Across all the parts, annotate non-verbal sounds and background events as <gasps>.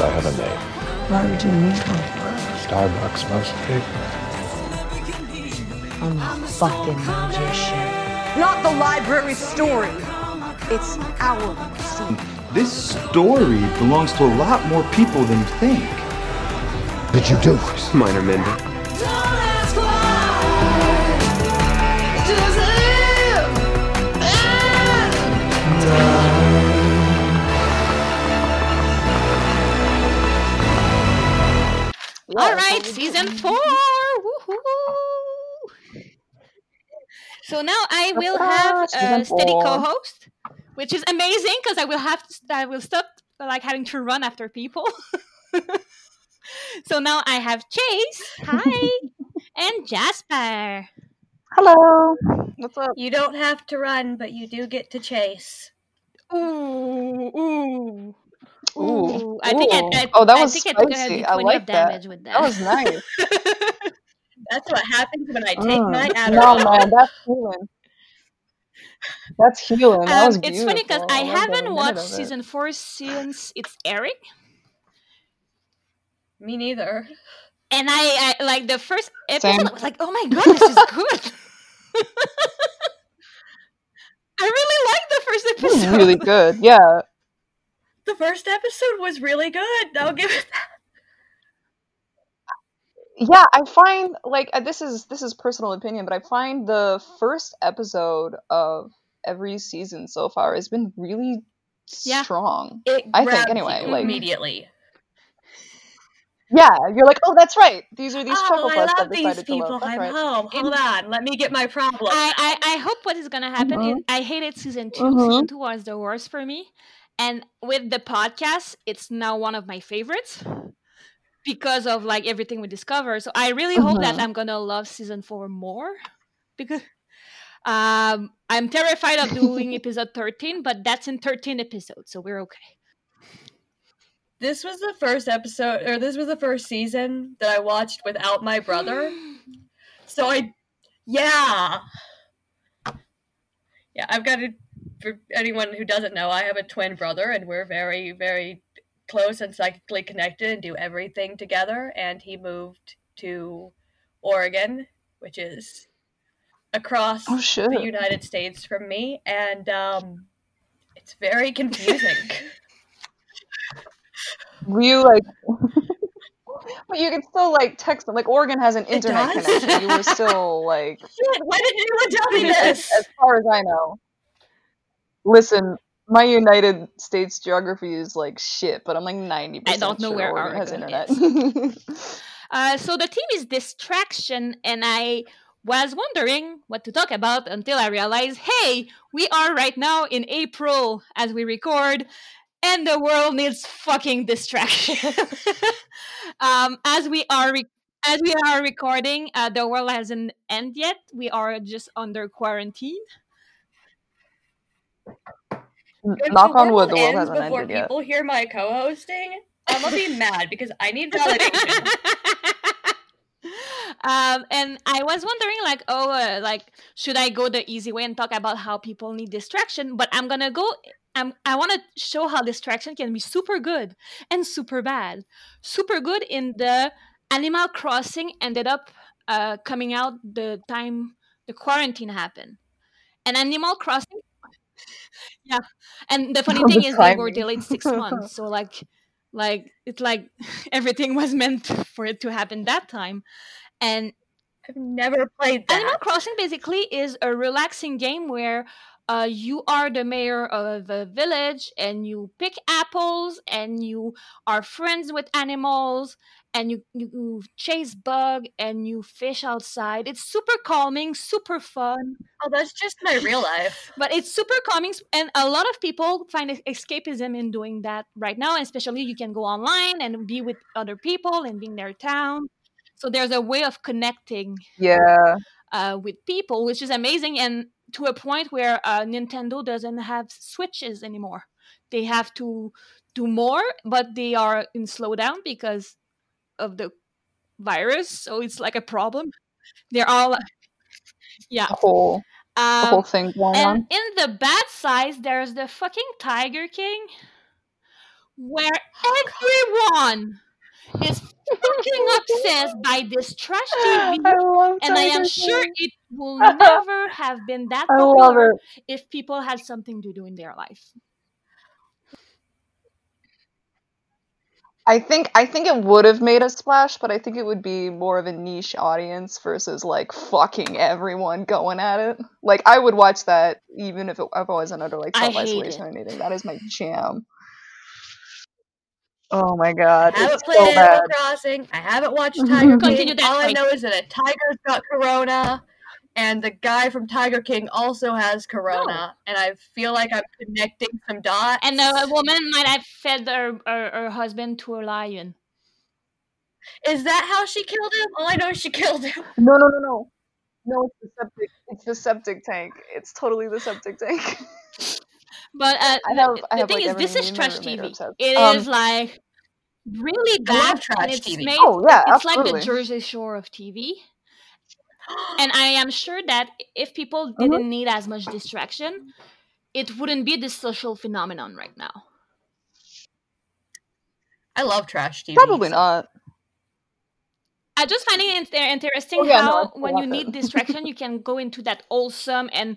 I have a name. Why would you need one? Starbucks mostly. I'm a fucking magician. Not the library story. It's our scene. This story belongs to a lot more people than you think. Did you do? Minor Mender. All right, season four. Woohoo! So now I will have a steady co-host, which is amazing because I will have to, I will stop like having to run after people. <laughs> so now I have Chase, hi, <laughs> and Jasper. Hello. What's up? You don't have to run, but you do get to chase. Ooh, ooh. Ooh. Ooh, I think I, Ooh. I, Oh, that I was think I took a spicy. heavy I like that. damage with that. That was nice. <laughs> That's what happens when I take Mm. my No, Adderall. man, that's healing. That's healing. That Um, was it's funny because beautiful. I haven't watched season four since it's airing, Me neither. and I, I like the first episode. Same. I was like, "Oh my god, this is <laughs> good." <laughs> I really liked the first This is episode. really good. Yeah. The first episode was really good. I'll give it that. Yeah, I find like uh, this is this is personal opinion, but I find the first episode of every season so far has been really Yeah. strong. It I think, anyway, you like- immediately. Yeah, you're like, oh, that's right. These are these oh, chuckle I love these people. I'm right. home. Hold on. Let me get my problem. I, I, I hope what is gonna happen. Mhm. Is, I hated season 2 Mhm. Season two was the worst for me, and with the podcast, it's now one of my favorites because of like everything we discover. So I really hope that Mhm. I'm gonna love season four more because um I'm terrified of doing <laughs> episode thirteen, but that's in thirteen episodes, so we're okay. This was the first episode, or this was the first season that I watched without my brother. <gasps> So I, yeah, yeah. I've got to. For anyone who doesn't know, I have a twin brother, and we're very, very close and psychically connected, and do everything together. And he moved to Oregon, which is across Oh the United States from me, and um, it's very confusing. <laughs> Were you like? <laughs> but you can still like text them. Like Oregon has an internet connection. You were still like, <laughs> Shit, why didn't anyone tell me this? as far as I know. Listen, my United States geography is like shit, but I'm like ninety I percent don't know sure where Oregon has internet. <laughs> Uh, so the theme is distraction, and I was wondering what to talk about until I realized, hey, we are right now in April as we record, and the world needs fucking distraction. <laughs> um, as we are re- as we are recording, uh, the world hasn't ended yet. We are just under quarantine. If Knock on wood, the world ends hasn't before ended yet. people hear my co-hosting, I'm gonna be mad because I need validation. <laughs> um, and I was wondering, like, oh, uh, like, should I go the easy way and talk about how people need distraction? But I'm gonna go. I'm, I want to show how distraction can be super good and super bad. Super good in the Animal Crossing ended up uh, coming out the time the quarantine happened, and Animal Crossing. Yeah, and the <laughs> funny thing is they were delayed six months, so <laughs> like like it's like <laughs> everything was meant for it to happen that time and I've never played animal crossing basically is a relaxing game where uh, you are the mayor of a village and you pick apples and you are friends with animals and you, you chase bug and you fish outside it's super calming super fun Oh, that's just my real life. <laughs> but it's super calming and a lot of people find escapism in doing that right now and especially you can go online and be with other people and be in their town so there's a way of connecting yeah. uh, with people which is amazing and to a point where uh, nintendo doesn't have switches anymore they have to do more but they are in slowdown because of the virus so it's like a problem. They're all yeah. The whole the um, whole thing going and on. in the bad size, there's the fucking Tiger King, where everyone is fucking <laughs> obsessed by this trash TV, I and I am sure it will never have been that <laughs> popular if people had something to do in their life. I think I think it would have made a splash, but I think it would be more of a niche audience versus like fucking everyone going at it. Like I would watch that even if, it, if I wasn't under like I self isolation or anything. That is my jam. Oh my god, I haven't played so Animal. Crossing. I haven't watched <laughs> Tiger Continue King. that All I know is that a tiger's got corona, and the guy from Tiger King also has corona, and I feel like I'm connecting some dots. And the woman might have fed her, her, her husband to a lion. is that how she killed him? All I know is she <laughs> killed him. No, no, no, no. No, it's the septic. It's the septic tank. It's totally the septic tank. <laughs> But uh, I the- have- the I have, thing like, is, this is trash TV. obsessed. It Um, is like really bad, trash it's TV. made. Oh, yeah, it's like the. Jersey Shore of TV. And I am sure that if people Mhm. didn't need as much distraction, it wouldn't be this social phenomenon right now. I love trash TV. Probably so- not. I just find it interesting Oh, yeah, how I when you need <laughs> distraction, you can go into that wholesome and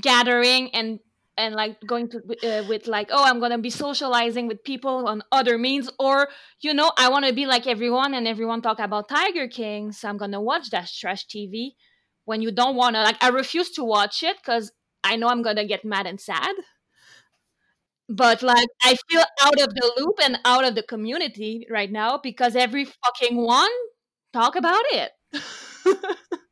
gathering and and like going to uh, with like oh I'm gonna be socializing with people on other means or you know I want to be like everyone and everyone talk about Tiger King so I'm gonna watch that trash TV when you don't wanna like I refuse to watch it because I know I'm gonna get mad and sad but like I feel out of the loop and out of the community right now because every fucking one talk about it. <laughs>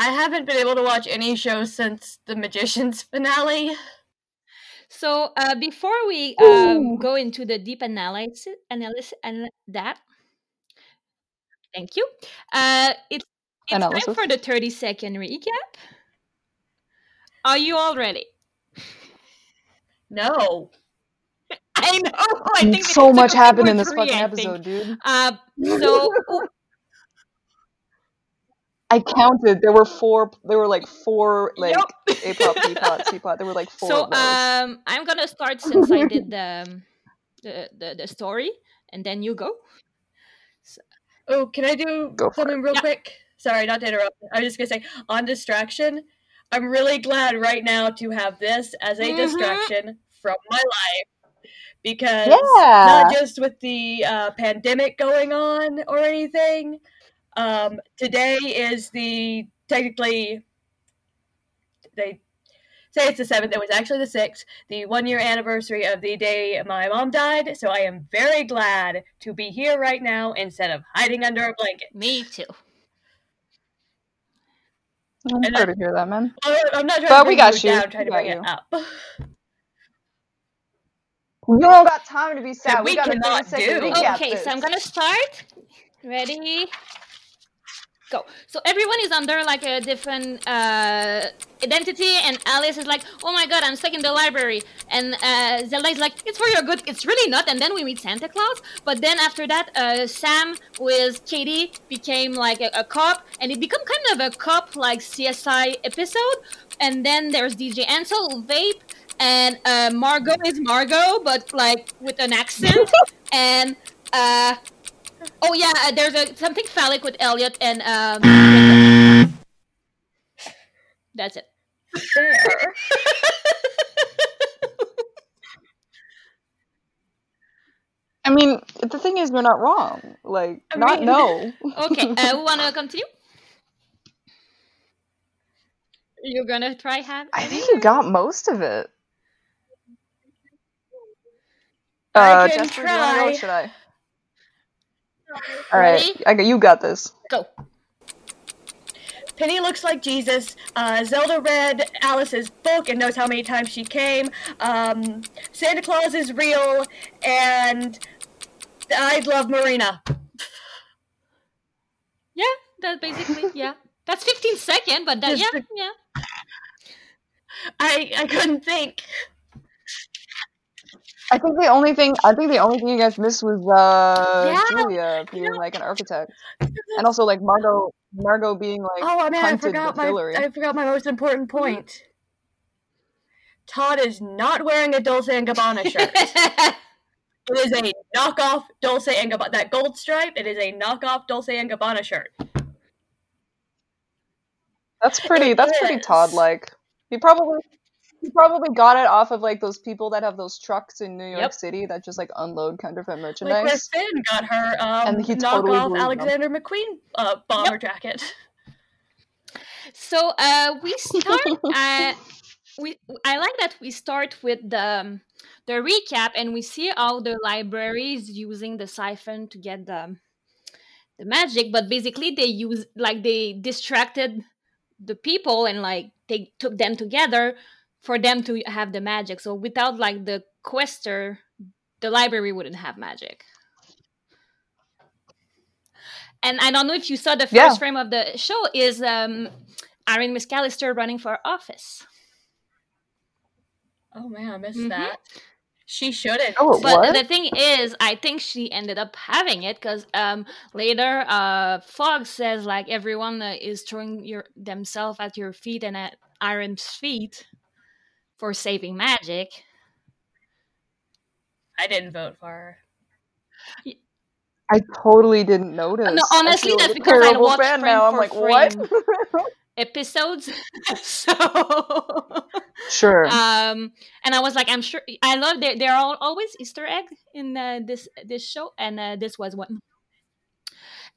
I haven't been able to watch any shows since the Magician's <laughs> finale. so uh, before we um, go into the deep analysis, analysis and that, thank you. Uh, it's it's time for the thirty second recap. Are you all ready? No. <laughs> I know. I think so much happened in this three, fucking episode, dude. Uh, so <laughs> I counted. There were four. There were like four, like Yep. A pop, B <laughs> pop, C pop. There were like four so of those. um, I'm gonna start since I did the, um, the the the story, and then you go. So. Oh, can I do Go for something real Yeah. quick? Sorry, not to interrupt. I was just gonna say on distraction. I'm really glad right now to have this as a Mhm. distraction from my life because Yeah. not just with the uh, pandemic going on or anything. Um, today is the technically they say it's the seventh. It was actually the sixth, the one year anniversary of the day my mom died. So I am very glad to be here right now instead of hiding under a blanket. Me too. I'm and sorry I- to hear that, man. I'm not trying But to we got you you. down, trying to We got bring it up. We don't got time to be sad. That we, we got a cannot do. Okay, so I'm gonna start. Ready? Go. So everyone is under like a different uh, identity, and Alice is like, "Oh my god, I'm stuck in the library," and uh, Zelda is like, "It's for your good." It's really not. And then we meet Santa Claus. But then after that, uh, Sam with Kady became like a, a cop, and it become kind of a cop like CSI episode. And then there's DJ Ansel, Vape, and uh, Margo is Margo, but like with an accent. <laughs> and uh, oh yeah, uh, there's a something phallic with Eliot and um. That's it. I mean, the thing is, you're not wrong. Like, I not mean- no. <laughs> Okay, uh, who wanna continue? You're gonna try have. I think you got most of it. I Uh, can Jasper, do you wanna go or try. should I? All right, Ready? I got you. Got this. Go. Penny looks like Jesus. Uh, Zelda read Alice's book and knows how many times she came. Um, Santa Claus is real, and I love Marina. Yeah, that's basically yeah. That's 15 second, but that yeah yeah. I I couldn't think. I think the only thing I think the only thing you guys missed was uh Yeah, Julia being like an architect, <laughs> and also like Margo Margo being like Oh man, I forgot my Hillary. I forgot my most important point. Todd is not wearing a Dolce and Gabbana shirt. <laughs> it is a knockoff Dolce and Gabbana. That gold stripe, it is a knockoff Dolce and Gabbana shirt. That's pretty. It That's pretty. Todd like. He probably he probably got it off of like those people that have those trucks in New York Yep. City that just like unload counterfeit Like where merchandise. Finn got her um, And he totally knockoff believed them. Alexander McQueen uh, bomber jacket. So uh, we start. uh, we I like that we start with the um, the recap, and we see how the library is using the siphon to get the the magic. But basically, they use like they distracted the people and like they took them together for them to have the magic. So without like the quester, the library wouldn't have magic. And I don't know if you saw the first Yeah. frame of the show is um Aaron McAllister running for office. Oh man, I missed Mhm. that. She shouldn't. Oh, it But was. the thing is, I think she ended up having it because um, later, uh, Fogg says like everyone uh, is throwing your themselves at your feet and at Aaron's feet for saving magic. I didn't vote for her. I totally didn't notice. No, honestly, that's like because I watched fan frame now. I'm for like, what? frame. <laughs> Episodes, <laughs> so sure. um, and I was like, I'm sure I love there. There are always Easter egg in uh, this this show, and uh, this was one.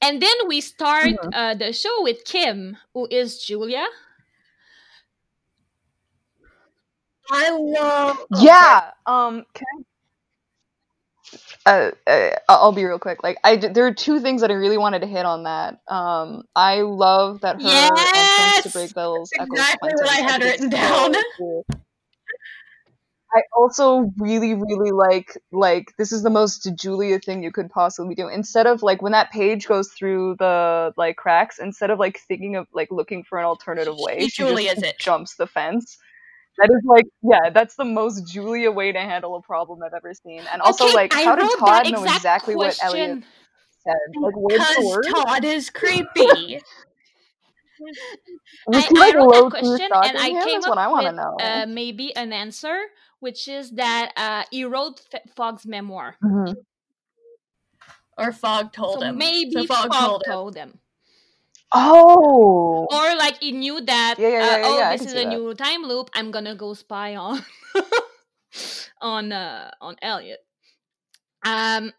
And then we start Mhm. uh, the show with Kim, who is Julia. I love. yeah. Um. Can I? Uh, uh, I'll be real quick. Like, I, there are two things that I really wanted to hit on that. Um, I love that her Yes! to Brakebills Exactly what I had written down. <laughs> cool. I also really, really like like this is the most Julia thing you could possibly do. Instead of like when that page goes through the like cracks, instead of like thinking of like looking for an alternative way, She she Julia's just it. jumps the fence. That is like yeah, that's the most Julia way to handle a problem I've ever seen. And also Okay, like I how did Todd know exactly what Eliot said? Like word for Because word? Todd is creepy. Was I, I like wrote low that key question and I him? came up what I want to with know. uh, maybe an answer, which is that uh, he wrote F- Fogg's memoir. Mhm. or Fogg told so him. maybe so Fogg, Fogg told him. him. Oh. Or like he knew that, Yeah, yeah, yeah, uh, oh, yeah, this is a that. new time loop. I'm gonna go spy on <laughs> on uh, on Eliot. Um,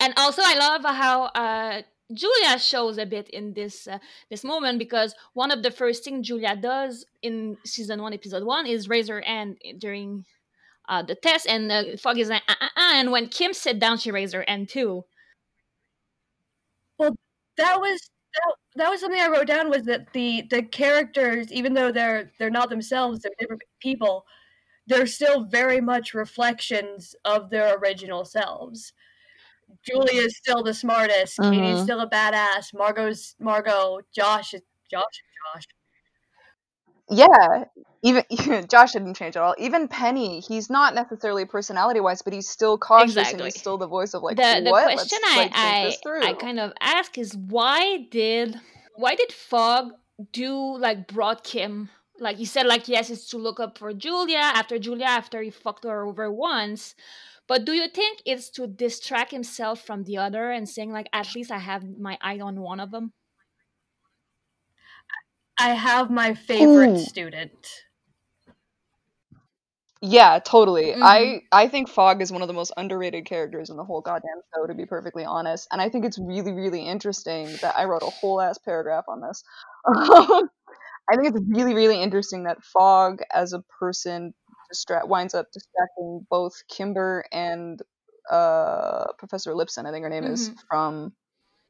and also I love how uh, Julia shows a bit in this uh, this moment because one of the first things Julia does in season one, episode one, is raise her hand during uh, the test, and uh, Fogg is like, uh, uh, uh, and when Kim sat down, she raised her hand too. Well, that was that, that was something I wrote down was that the the characters, even though they're they're not themselves, they're different people, they're still very much reflections of their original selves. Julia is still the smartest. Kady's Mhm. still a badass. Margo's Margo. Josh is Josh. Josh. Yeah, <laughs> even Josh didn't change at all. Even Penny, he's not necessarily personality wise, but he's still cautious and he's still the voice of like the the what? question Let's, I this I. I kind of ask is why did why did Fogg do like brought Kim like you said like yes it's to look up for Julia after Julia after he fucked her over once but do you think it's to distract himself from the other and saying like at least I have my eye on one of them I have my favorite Ooh. student. Yeah, totally. Mhm. I I think Fogg is one of the most underrated characters in the whole goddamn show, to be perfectly honest. And I think it's really, really interesting that I wrote a whole ass paragraph on this. <laughs> I think it's really, really interesting that Fogg as a person, distra- winds up distracting both Kimber and uh, Professor Lipson, I think her name is, Mhm. from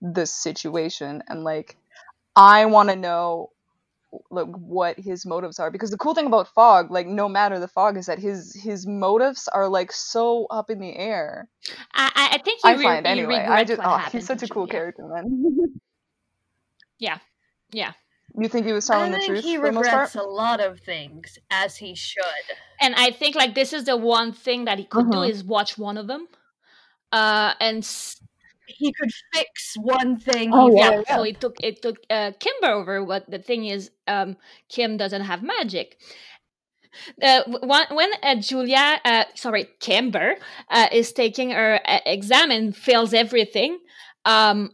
this situation. And like, I want to know like what his motives are. Because the cool thing about Fogg like no matter the Fogg is that his his motives are like so up in the air. I I, I think he i re- find he anyway. I just oh happened he's such a cool Julia. character man. <laughs> Yeah yeah. You think he was I telling the truth he for the most part? regrets a lot of things, as he should. and I think like this is the one thing that he could do Mhm. is watch one of them. Uh and s- He could fix one thing. Oh, yeah, yeah, so it took it took uh, Kimber over. But the thing is, um, Kim doesn't have magic, uh, when, when uh, Julia, uh, sorry, Kimber, uh, is taking her uh, exam and fails everything, um,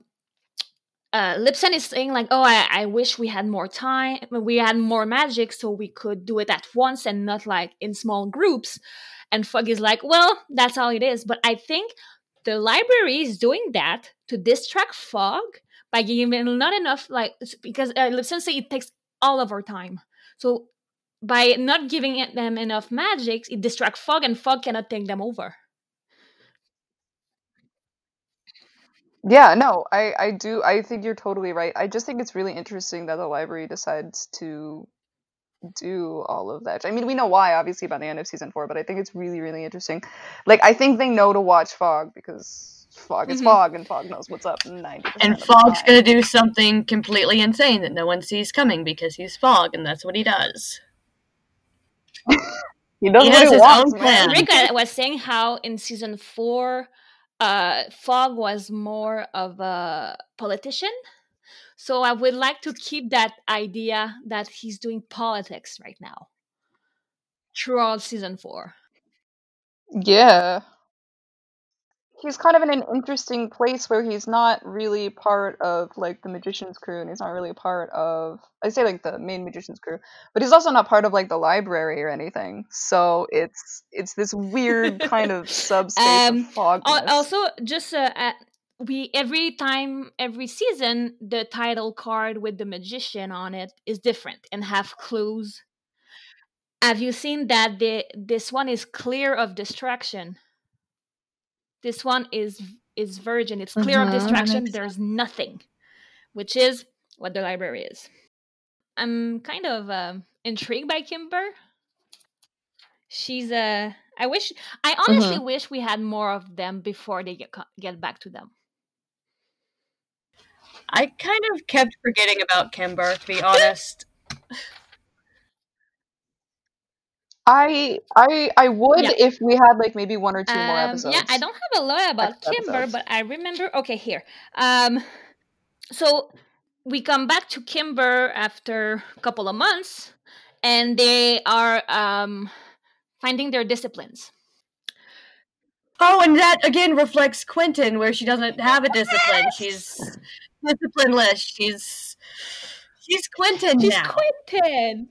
uh, Lipson is saying like, "Oh, I, I wish we had more time. We had more magic, so we could do it at once and not like in small groups." And Fogg is like, "Well, that's how it is." But I think the library is doing that to distract Fogg by giving not enough like because uh, say it takes all of our time. So by not giving them enough magics, it distracts Fogg, and Fogg cannot take them over. Yeah, no, I I do I think you're totally right. I just think it's really interesting that the library decides to do all of that. I mean, we know why obviously by the end of season 4, but I think it's really really interesting. Like I think they know to watch Fogg because Fogg is Mhm. Fogg and Fogg knows what's up 90% And of the Fogg's time. gonna do something completely insane that no one sees coming because he's Fogg, and that's what he does. <laughs> He does he what has he his wants, own man. plan. Rick uh, was saying how in season four, uh, Fogg was more of a politician. So I would like to keep that idea that he's doing politics right now throughout season four. Yeah. He's kind of in an interesting place where he's not really part of like the magician's crew and he's not really part of I say like the main magician's crew, but he's also not part of like the library or anything. So it's it's this weird kind of <laughs> subspace Um, of. Also, just uh, we every time every season the title card with the magician on it is different and have clues. Have you seen that the this one is clear of distraction? This one is is virgin. It's clear of Mhm, that distraction. There's nothing, which is what the library is. I'm kind of um, intrigued by Kimber. She's a. I wish. I honestly wish we had more of them before they get get back to them. I kind of kept forgetting about Kimber, to be honest. I I I would Yeah. if we had like maybe one or two more Um, episodes. yeah, I don't have a lot about Extra Kimber, episodes. but I remember. Okay, here. Um, so we come back to Kimber after a couple of months, and they are um finding their disciplines. Oh, and that again reflects Quentin, where she doesn't have a discipline. She's disciplineless. She's she's Quentin She's now. Quentin.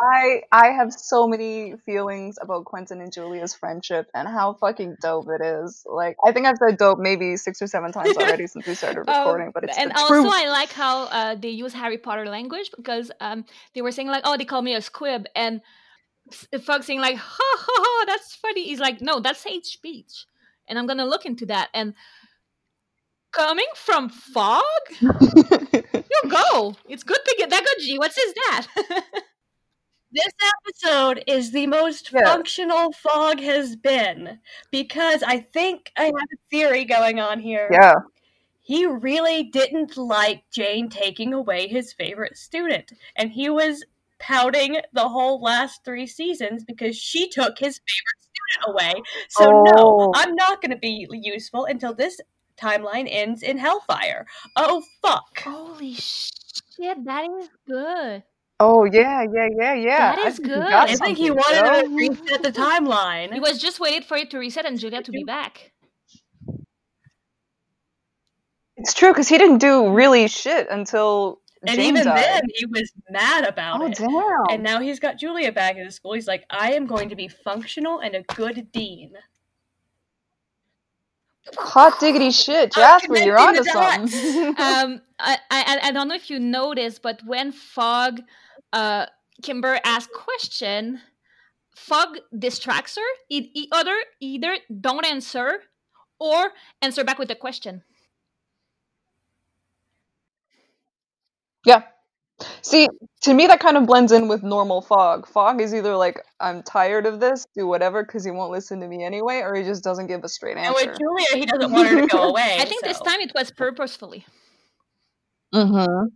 I I have so many feelings about Quentin and Julia's friendship and how fucking dope it is. Like I think I've said dope maybe six or seven times already since we started Um, <laughs> recording, but it's and the also, truth. I like how uh, they use Harry Potter language because um, they were saying like, "Oh, they call me a squib," and s- Fogg saying like, "Ha ha ha, that's funny." He's like, "No, that's hate speech," and I'm gonna look into that. And coming from Fogg? <laughs> you go. It's good to get that good. G. What's his that? <laughs> This episode is the most Yeah. functional Fogg has been because I think I have a theory going on here. yeah. He really didn't like Jane taking away his favorite student, and he was pouting the whole last three seasons because she took his favorite student away. So Oh. no, I'm not going to be useful until this timeline ends in Hellfire. Oh fuck! Holy shit, that is good. Oh yeah, yeah, yeah, yeah. That is I is think you good. I think he wanted Joe. to reset the timeline. He was just waiting for it to reset and Julia to be back. It's true because he didn't do really shit until and Jane even died. then, he was mad about oh it. damn! And now he's got Julia back in the school. He's like, I am going to be functional and a good dean. Hot diggity shit, Jasper, you're onto the something. <laughs> um, I, I I don't know if you noticed, but when Fogg, uh, Kimber asks question, Fogg distracts her. It, it other either don't answer or answer back with a question. Yeah. See, to me, that kind of blends in with normal Fogg. Fogg is either like, I'm tired of this, do whatever, because he won't listen to me anyway, or he just doesn't give a straight answer. And answer. with Julia, he doesn't want her to go <laughs> away. I think this time it was purposefully. Mm-hmm.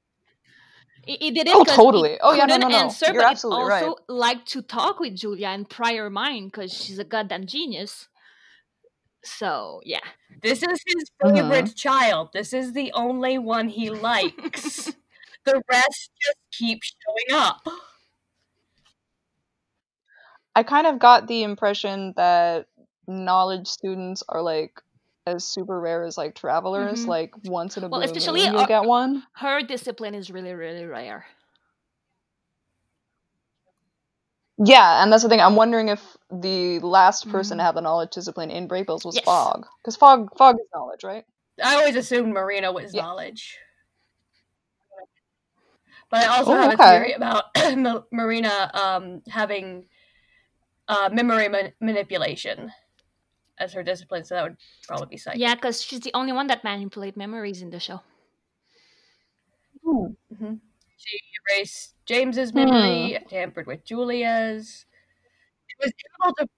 He, he did it. Oh, totally. He Oh, yeah, no, couldn't no, no. answer, You're but absolutely it right. also liked to talk with Julia and prior mind because she's a goddamn genius. So yeah. This is his Mhm. favorite child. This is the only one he likes. <laughs> the rest just keep showing up. I kind of got the impression that knowledge students are like as super rare as like travelers. Mhm. Like once in a Well, blue especially moon you'll our- get one. Her discipline is really, really rare. Yeah, and that's the thing. I'm wondering if the last person Mhm. to have the knowledge discipline in Brakebills was Yes. Fogg, because Fogg Fogg is knowledge, right? I always assumed Marina was Yeah. knowledge. But I also Oh, have okay. a theory about <clears throat> Marina um, having uh, memory man- manipulation as her discipline, so that would probably be psychic. Yeah, because she's the only one that manipulate memories in the show. hmm She erased James's memory, tampered with Julia's. It was able to,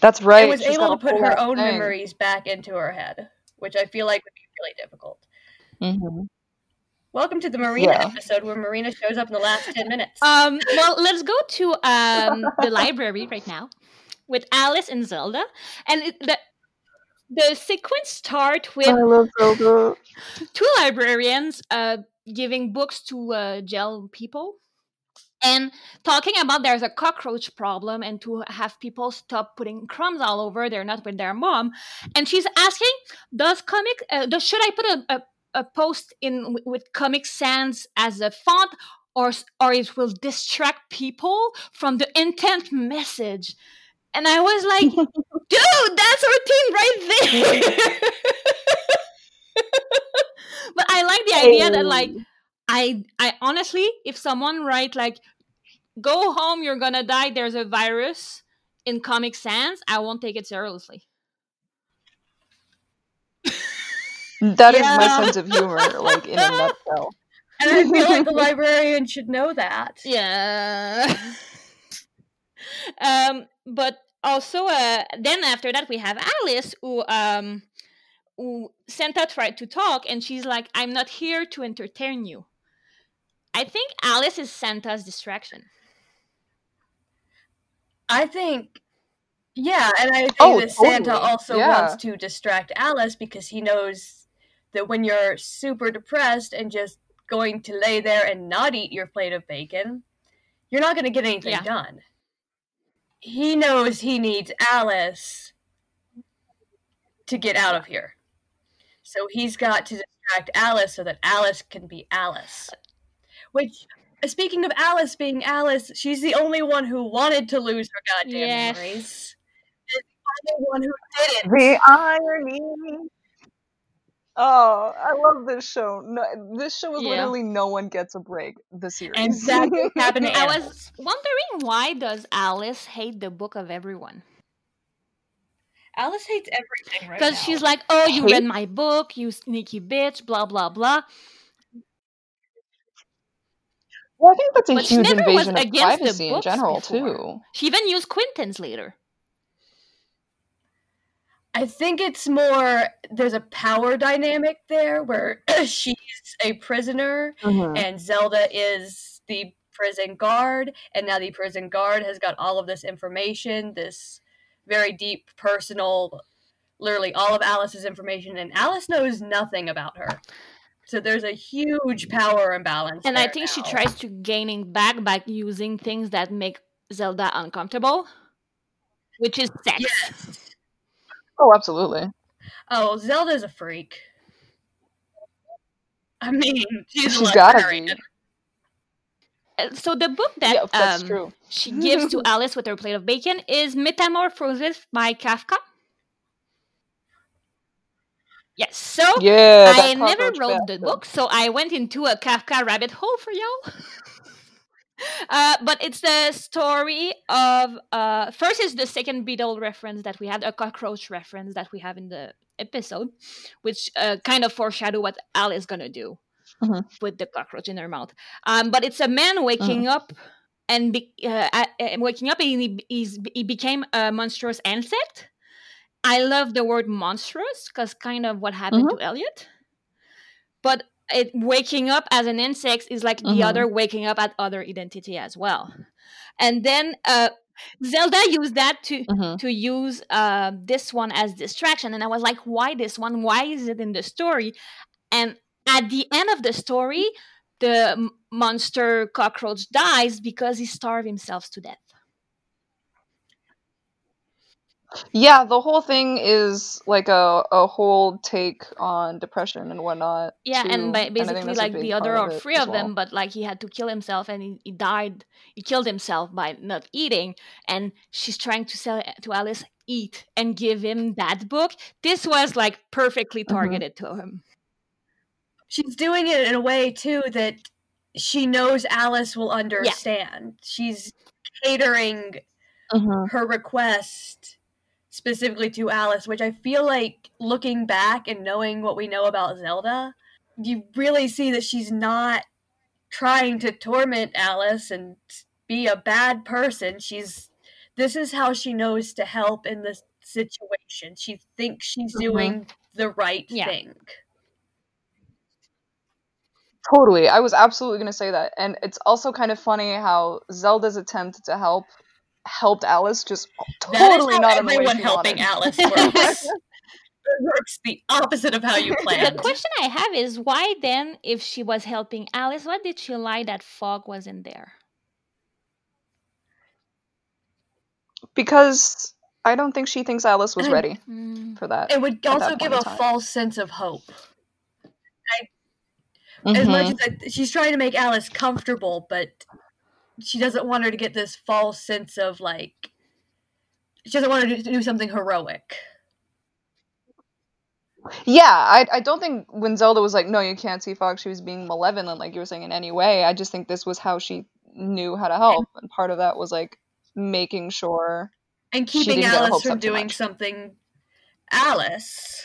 That's right. it was she's able to put her own thing. memories back into her head, which I feel like would be really difficult. Mhm. Welcome to the Marina Yeah. episode where Marina shows up in the last 10 minutes. Um, well, let's go to um, the library right now with Alice and Zelda, and it, the the sequence start with I love Zelda. two librarians uh, giving books to uh, jail people and talking about there's a cockroach problem and to have people stop putting crumbs all over they're not with their mom and she's asking does comic uh, does, should i put a, a, a post in with comic sans as a font or or it will distract people from the intent message. And i was like <laughs> dude that's our thing right there. <laughs> But i like the idea that oh. like I I honestly, if someone write like, "Go home, you're gonna die," there's a virus in Comic Sans, I won't take it seriously. That is my sense of humor, like in a nutshell. <laughs> And I feel like the <laughs> librarian should know that. Yeah. <laughs> um, but also, uh, then after that we have Alice, who um, who Santa tried to talk, and she's like, "I'm not here to entertain you." I think Alice is Santa's distraction. I think, yeah, and I think Oh, that Santa totally. also Yeah. wants to distract Alice because he knows that when you're super depressed and just going to lay there and not eat your plate of bacon, you're not going to get anything Yeah. done. He knows he needs Alice to get out of here. So he's got to distract Alice so that Alice can be Alice. Which, speaking of Alice being Alice, she's the only one who wanted to lose her goddamn Yes. memories. She's the only one who didn't. The irony. Oh, I love this show. No, this show is Yeah. literally no one gets a break. The series. exactly that's <laughs> what happened I was wondering why does Alice hate the book of everyone? Alice hates everything right Because she's like, "Oh, you read my book, you sneaky bitch," blah blah blah. well, I think that's a But she huge never was invasion of privacy in general before. too. She even used Quentin's later. I think it's more there's a power dynamic there where <clears throat> she's a prisoner mm-hmm. and Zelda is the prison guard, and now the prison guard has got all of this information, this very deep personal, literally all of Alice's information, and Alice knows nothing about her. So there's a huge power imbalance. And I think she tries to gaining back by using things that make Zelda uncomfortable, which is sex. Yes. Oh, absolutely. Oh, Zelda's a freak. I mean, she's, She's a gotta librarian. be. Uh, So the book that yeah, that's um, true. she gives to <laughs> Alice with her plate of bacon is Metamorphosis by Kafka. Yes, so Yeah, I never cockroach wrote the book, so I went into a Kafka rabbit hole for y'all. <laughs> uh, but it's the story of uh, first is the second beetle reference that we had, a cockroach reference that we have in the episode, which uh, kind of foreshadow what Alice is gonna do Mhm. with the cockroach in her mouth. Um, but it's a man waking up and be, uh, waking up and he, he's, he became a monstrous insect. I love the word monstrous because kind of what happened to Eliot. But it waking up as an insect is like the other waking up at other identity as well. And then uh, Zelda used that to Mhm. to use uh, this one as distraction, and I was like, why this one? Why is it in the story? And at the end of the story, the monster cockroach dies because he starved himself to death. Yeah, the whole thing is like a a whole take on depression and whatnot. Yeah, too, and ba- I think basically, that's a like the other of are it three as of them, well. but like he had to kill himself and he, he died. He killed himself by not eating. And she's trying to sell to Alice eat and give him that book. This was like perfectly Mhm. targeted to him. She's doing it in a way too that she knows Alice will understand. She's catering Mhm. her request specifically to Alice, which I feel like looking back and knowing what we know about Zelda, you really see that she's not trying to torment Alice and be a bad person. She's this is how she knows to help in this situation. She thinks she's Mhm. doing the right Yeah. thing. Totally. I was absolutely going to say that. And it's also kind of funny how Zelda's attempt to help helped Alice just That is totally how not in the way everyone she helping wanted. Alice <laughs> works. works the opposite of how you plan. <laughs> The question I have is why then, if she was helping Alice, why did she lie that Fogg wasn't there? Because I don't think she thinks Alice was ready <clears throat> Mm. for that. It would also give a false sense of hope. As much Mhm. as I, she's trying to make Alice comfortable, but she doesn't want her to get this false sense of like she doesn't want her to do something heroic. Yeah, I I don't think when Zelda was like, "No, you can't see Fogg," she was being malevolent, like you were saying, in any way. I just think this was how she knew how to help, and part of that was like making sure. And She keeping didn't get her Alice from doing something Alice.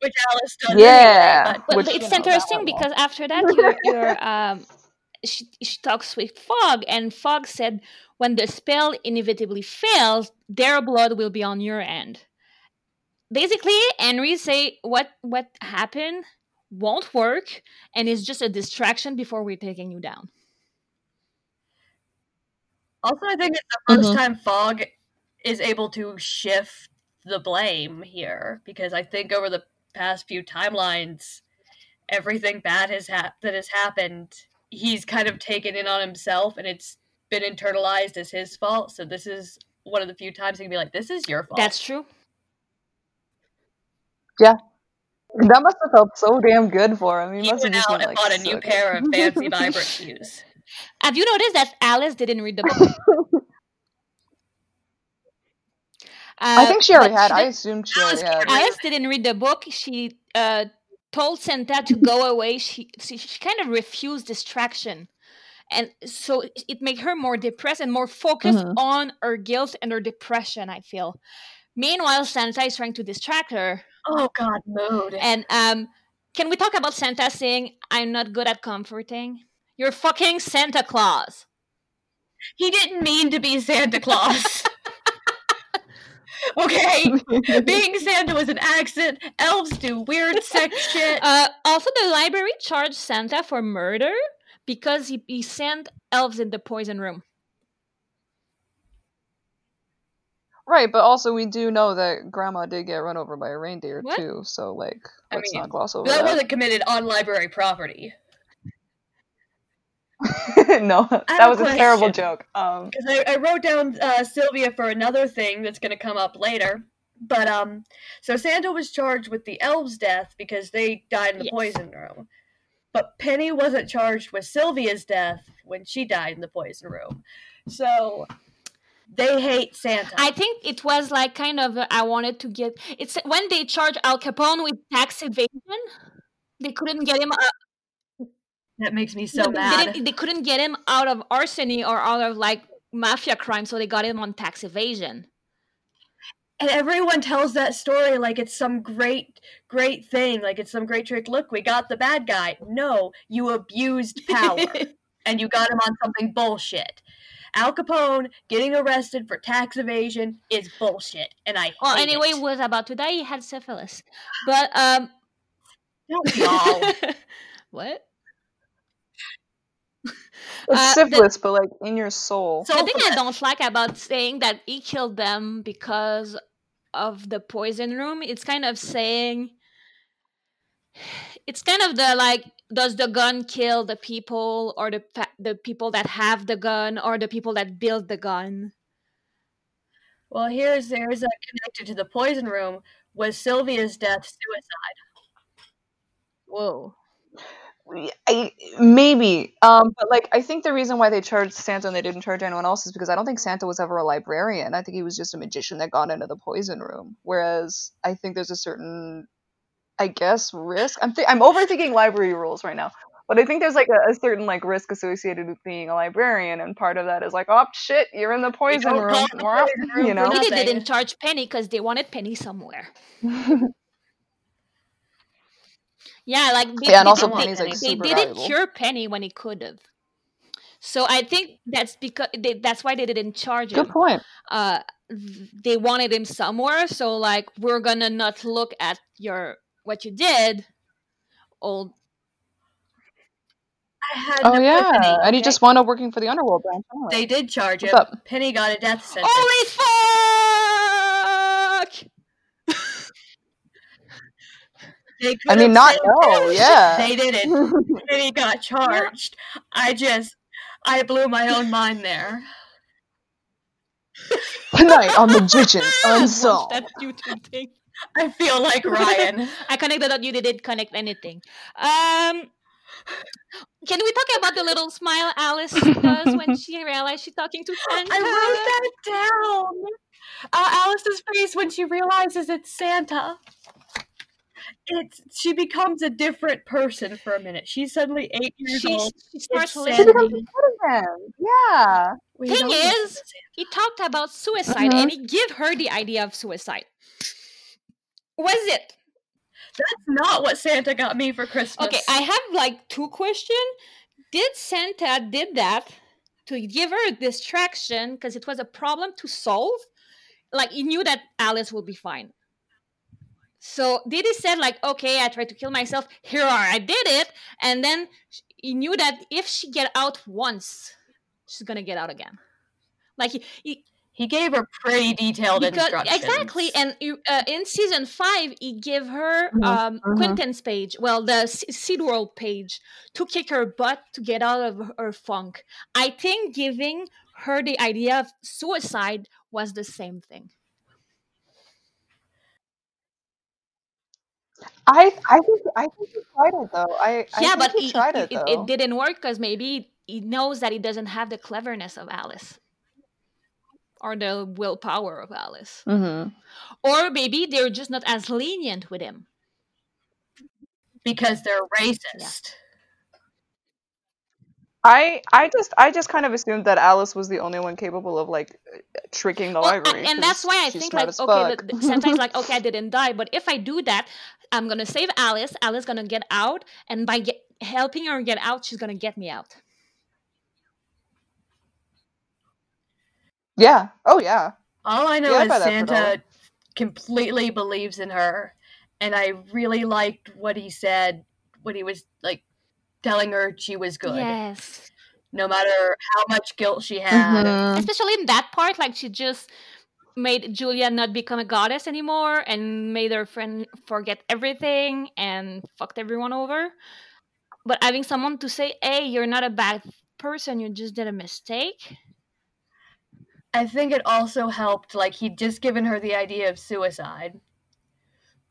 Which Alice does Yeah, anyway, but But which, it's you know, that interesting because after that, you're, you're <laughs> um, she, she talks with Fogg, and Fogg said, "When the spell inevitably fails, their blood will be on your end." Basically, Henry say what what happened won't work, and it's just a distraction before we're taking you down. Also, I think it's the 1st Mhm. time Fogg is able to shift the blame here because I think over the past few timelines, everything bad has hap- that has happened, he's kind of taken in on himself, and it's been internalized as his fault. So this is one of the few times he can be like, "This is your fault." That's true. Yeah, that must have felt so damn good for him. He, he must have went just out been and like, bought a new "Suck it." pair of fancy <laughs> vibrant shoes. Have you noticed that Alice didn't read the book? <laughs> I Uh, think she already but had. I did- assumed she Alice already had. Alice didn't read the book. She uh, told Santa to go away. She, she she kind of refused distraction, and so it- made her more depressed and more focused Mhm. on her guilt and her depression. I feel. Meanwhile, Santa is trying to distract her, Oh God, mood. and um, can we talk about Santa saying, "I'm not good at comforting"? You're fucking Santa Claus. He didn't mean to be Santa Claus. <laughs> okay, <laughs> being Santa was an accident. Elves do weird sex <laughs> shit. Uh, also, the library charged Santa for murder because he, he sent elves in the poison room. Right, but also we do know that Grandma did get run over by a reindeer What? too. So like, let's mean, not gloss over that that. wasn't committed on library property. <laughs> no, have that was a terrible question. joke. Um, Because I, I wrote down uh, Sylvia for another thing that's going to come up later. But um, so Santa was charged with the elves' death because they died in the Yes. poison room. But Penny wasn't charged with Sylvia's death when she died in the poison room. So they hate Santa. I think it was like kind of uh, I wanted to get it's when they charge Al Capone with tax evasion. They couldn't get him. That makes me so they, mad. didn't- they couldn't get him out of arsony or out of like mafia crime, so they got him on tax evasion. And everyone tells that story like it's some great, great thing, like it's some great trick. Look, we got the bad guy. No, you abused power <laughs> and you got him on something bullshit. Al Capone getting arrested for tax evasion is bullshit, and I hate Well, anyway, it. was about to die. He had syphilis, but um, Don't we all? <laughs> what? It's Uh, the- syphilis, but like in your soul. So the thing I don't like about saying that he killed them because of the poison room, it's kind of saying it's kind of the like does the gun kill the people or the the people that have the gun or the people that build the gun Well, here's there's a connected to the poison room. Was Sylvia's death suicide? whoa I, maybe, um, but like I think the reason why they charged Santa and they didn't charge anyone else is because I don't think Santa was ever a librarian. I think he was just a magician that got into the poison room. Whereas I think there's a certain, I guess, risk. I'm th- I'm overthinking library rules right now, but I think there's like a, a certain like risk associated with being a librarian, and part of that is like, oh shit, you're in the poison room, the poison room you know. maybe they didn't charge penny because they wanted penny somewhere <laughs> yeah like they, Yeah, and they, also they, Penny's like they super didn't valuable. cure penny when he could have so i think that's because they, that's why they didn't charge him. Good point. uh they wanted him somewhere so like we're gonna not look at your what you did old I had Oh an yeah, epiphany, and he okay? just wound up working for the underworld branch. anyway. They did charge What's him. up? Penny got a death sentence. holy fuck They I could've mean, not saved no, yeah. They didn't. <laughs> Penny got charged. I just, I blew my own mind there. Tonight on Magicians <laughs> Watch Unsolved. that YouTube thing. I feel like <laughs> Ryan. I connected that you they didn't connect anything. Um, can we talk about the little smile Alice does when she realized she's talking to Santa? I wrote that down. Uh, Alice's face when she realizes it's Santa. It's she becomes a different person for a minute. She's suddenly eight years She, old. she starts It's She becomes listening. Yeah. We Thing is. He talked about suicide Mhm. and he gave her the idea of suicide. Was it? that's not what Santa got me for Christmas. Okay, I have like two questions. Did Santa did that to give her a distraction because it was a problem to solve? Like he knew that Alice would be fine. So did he said like, okay, I tried to kill myself. Here are I did it, and then he knew that if she get out once, she's gonna get out again. Like he, he he gave her pretty detailed because instructions. exactly and uh, in season five he gave her Mhm, um mhm. quentin's page well the seed world page to kick her butt to get out of her funk i think giving her the idea of suicide was the same thing I I think I think he tried it though. I, I yeah think but he he- tried it it, it didn't work because maybe he knows that he doesn't have the cleverness of alice or the willpower of alice Mm-hmm. or maybe they're just not as lenient with him because they're racist. I I just I just kind of assumed that Alice was the only one capable of like tricking the Well, library. and, and that's 'cause why I think smart like okay, fuck. the, the, Santa like <laughs> okay, I didn't die, but if I do that, I'm gonna save Alice. Alice gonna get out, and by get, helping her get out, she's gonna get me out. yeah. Oh yeah. All I know Yeah, is buy that for dollar. Santa completely believes in her, and I really liked what he said when he was like telling her she was good, Yes, no matter how much guilt she had. Mhm. especially in that part, like she just made Julia not become a goddess anymore, and made her friend forget everything and fucked everyone over. But having someone to say, "Hey, you're not a bad person. You just did a mistake." I think it also helped, like he'd just given her the idea of suicide.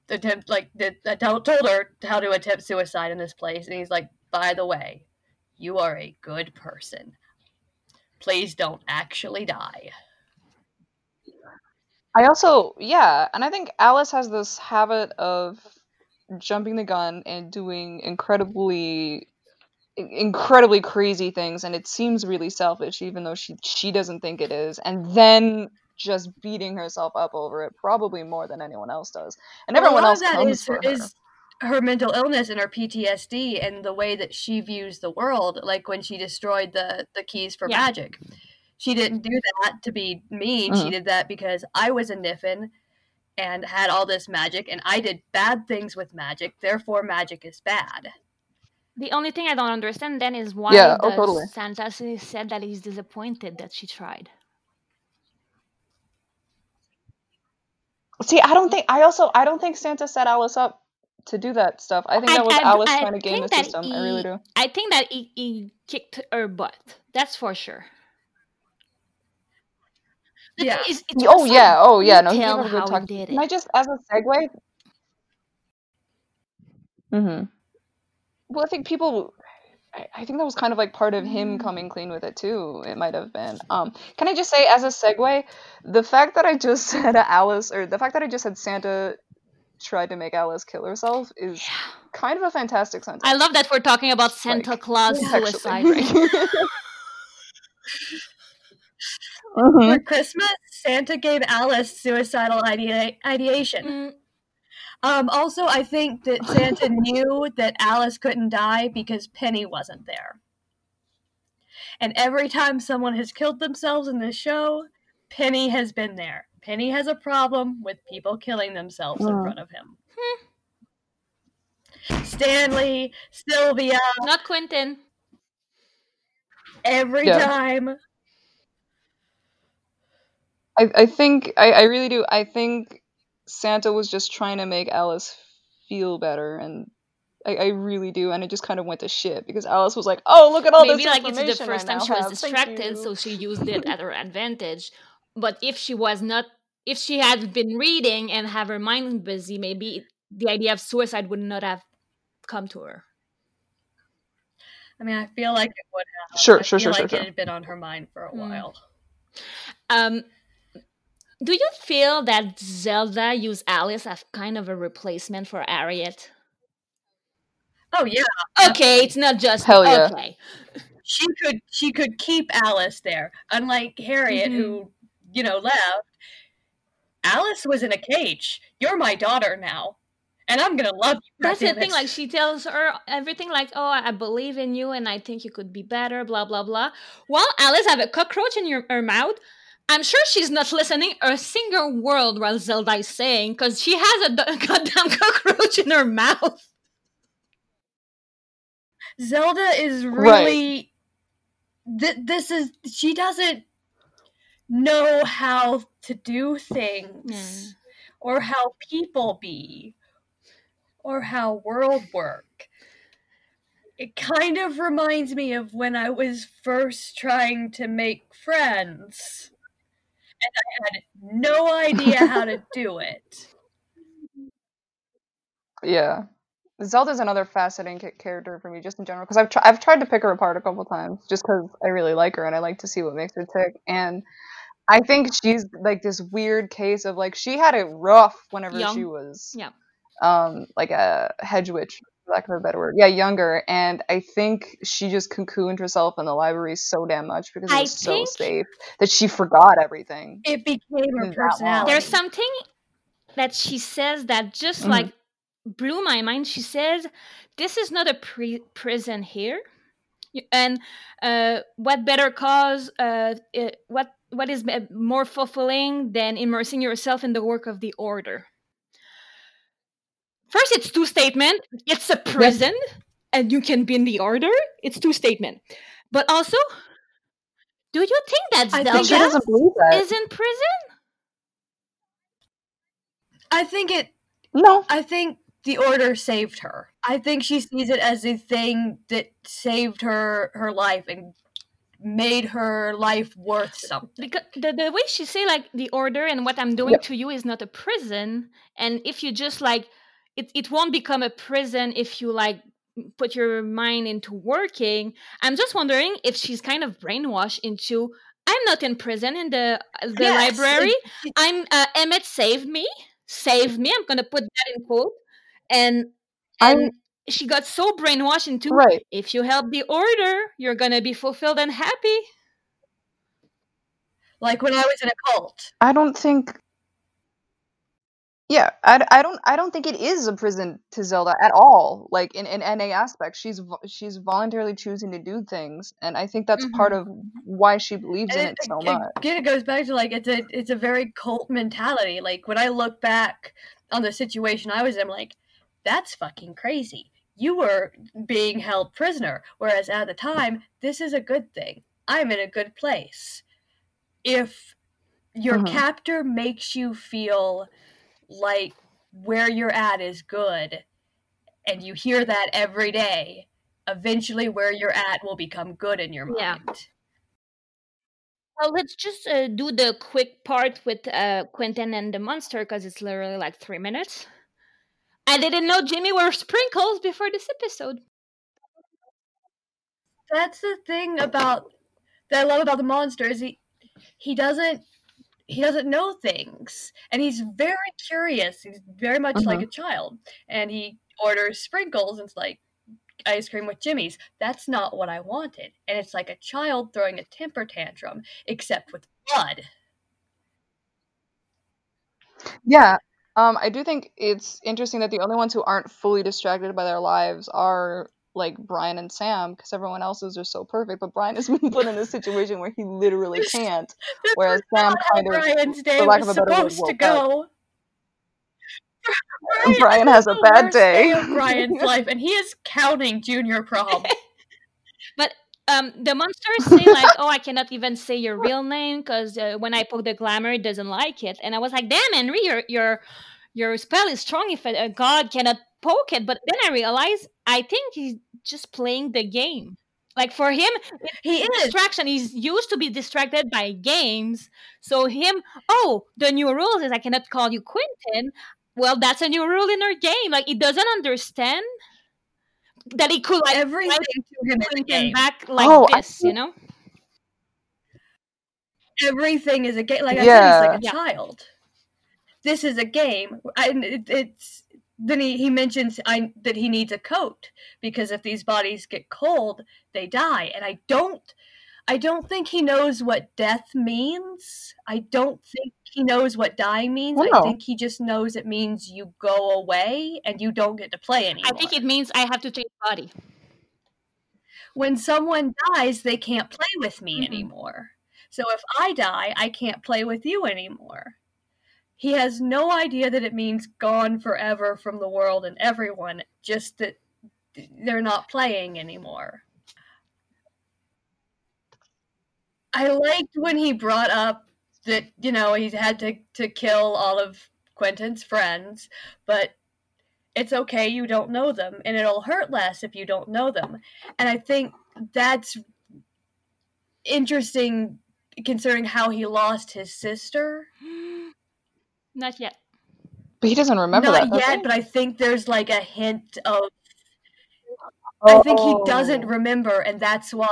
Attempt, like told told her how to attempt suicide in this place, and he's like, "By the way, you are a good person. Please don't actually die." I also yeah, and I think Alice has this habit of jumping the gun and doing incredibly incredibly crazy things and it seems really selfish even though she she doesn't think it is and then just beating herself up over it probably more than anyone else does and Well, everyone a lot else of that comes is, for her is her mental illness and her PTSD and the way that she views the world. Like when she destroyed the the keys for Yeah. magic, she didn't do that to be mean. She Mhm. did that because I was a Niffin and had all this magic, and I did bad things with magic. Therefore, magic is bad. The only thing I don't understand then is why Yeah, oh, totally. Santa s- said that he's disappointed that she tried. see i don't think i also i don't think santa set alice up to do that stuff. I think I, that was I, Alice I trying to game the system. he, I really do. I think that he, he kicked her butt. That's for sure. But Yeah. it's- it's Oh also yeah, oh yeah. No, he detail gave a good how he talk. did Can I just, as a segue? Mm-hmm. Well, I think people. I, I think that was kind of like part of him Mm. coming clean with it too. It might have been. Um, can I just say, as a segue, the fact that I just <laughs> said Alice, or the fact that I just said Santa tried to make Alice kill herself, is kind of a fantastic sentence. I love that we're talking about Santa Like, Claus <laughs> actually. suicide right <laughs> now. Mhm. For Christmas, Santa gave Alice suicidal idea- ideation. Mm, Um, also, I think that Santa <laughs> knew that Alice couldn't die because Penny wasn't there. And every time someone has killed themselves in this show, Penny has been there. Penny has a problem with people killing themselves in Mm. front of him. Stanley, Sylvia, not Quentin. every Yeah. time. I, I think I, I really do. I think Santa was just trying to make Alice feel better, and I, I really do. And it just kind of went to shit because Alice was like, "Oh, look at all Maybe this like it's information the first I time she was <laughs> have. Distracted, you." so she used it at her <laughs> advantage. But if she was not, if she had been reading and have her mind busy, maybe the idea of suicide would not have come to her. I mean, I feel like it would have. Sure, I sure, feel sure, like sure, it had been on her mind for a Hmm. while. Um, do you feel that Zelda used Alice as kind of a replacement for Harriet? Oh yeah, Okay, it's not just Hell yeah. okay. she could she could keep Alice there. Unlike Harriet, Mhm. who you know left. Alice was in a cage. You're my daughter now, and I'm gonna love you. That's the thing. Like she tells her everything, like, "Oh, I believe in you, and I think you could be better." Blah blah blah. While Alice have a cockroach in your, her mouth, I'm sure she's not listening a single word while Zelda is saying, because she has a d- <laughs> goddamn cockroach in her mouth. Zelda is Right. really. Th- this is she doesn't know how to do things hmm. or how people be or how world work. It kind of reminds me of when I was first trying to make friends and I had no idea how to do it. Yeah, Zelda's another fascinating character for me, just in general, because I've tr- I've tried to pick her apart a couple times, just because I really like her and I like to see what makes her tick. And I think she's like this weird case of like she had it rough whenever she was Yeah. um like a hedge witch, lack of a better word. Yeah, younger. And I think she just cocooned herself in the library so damn much because it I was so safe that she forgot everything. It became her personality. There's something that she says that just Mhm. like blew my mind. She says, "This is not a pre- prison here." And uh, what better cause? Uh, uh, what what is more fulfilling than immersing yourself in the work of the order? First, it's two statement. It's a prison, and you can be in the order. It's two statement. But also, do you think that I But think she Zelda doesn't believe that. is in prison? I think it no. I think the order saved her. I think she sees it as a thing that saved her her life and made her life worth something. because the, the way she say like the order and what i'm doing Yep. to you is not a prison and if you just like it, it won't become a prison if you like put your mind into working i'm just wondering if she's kind of brainwashed into i'm not in prison in the the Yes, library i'm uh, emmett saved me saved me i'm gonna put that in quote and I'm- and she got so brainwashed into Right. if you help the order you're gonna be fulfilled and happy Like when I was in a cult. I don't think. Yeah, I, I don't I don't think it is a prison to Zelda at all. Like in in any aspect, she's vo- she's voluntarily choosing to do things, and I think that's part of why she believes in And it so it, much. again, it goes back to like it's a it's a very cult mentality. Like when I look back on the situation I was in, I'm like, that's fucking crazy. You were being held prisoner, whereas at the time, this is a good thing. I'm in a good place. If your Mhm. captor makes you feel like where you're at is good, and you hear that every day, eventually where you're at will become good in your mind. Yeah. Well, let's just uh, do the quick part with uh, Quentin and the monster because it's literally like three minutes. I didn't know Jimmy wore sprinkles before this episode. That's the thing about that I love about the monster is he he doesn't he doesn't know things and he's very curious. He's very much like Mhm. a child and he orders sprinkles and it's like ice cream with Jimmy's. That's not what I wanted. And it's like a child throwing a temper tantrum except with blood. Yeah. Um, I do think it's interesting that the only ones who aren't fully distracted by their lives are like Brian and Sam, because everyone else's are so perfect. But Brian has been <laughs> put in a situation where he literally can't. Whereas Sam kind of, Brian's day for lack was of a better word, to up. go. <laughs> Brian this has a bad day. of Brian's <laughs> life, and he is counting junior prom. But um, the monsters say like, "Oh, I cannot even say your real name because uh, when I poke the glamour, it doesn't like it." And I was like, "Damn, Henry, your your your spell is strong if a, a god cannot poke it." But then I realized, I think he's just playing the game. Like for him, He is. distraction. He's used to be distracted by games. So him, oh, the new rules is I cannot call you Quentin. Well, that's a new rule in our game. Like he doesn't understand that he could like Everything to him Quentin back like Oh, I this, you know? Everything is a game. Like I Yeah. said, he's like a child. This is a game. I, it, it's then he, he mentions I, that he needs a coat because if these bodies get cold, they die. And I don't, I don't think he knows what death means. I don't think he knows what dying means. Well, I think he just knows it means you go away and you don't get to play anymore. I think it means I have to change body. when someone dies, they can't play with me Mhm. anymore. So if I die, I can't play with you anymore. He has no idea that it means gone forever from the world and everyone, just that they're not playing anymore. I liked when he brought up that, you know, he had to, to kill all of Quentin's friends, but it's okay, you don't know them, and it'll hurt less if you don't know them. And I think that's interesting considering how he lost his sister. <gasps> <gasps> <gasps> Not yet. But he doesn't remember Not that. does yet, he? but I think there's like a hint of. I think he doesn't Oh. remember, and that's why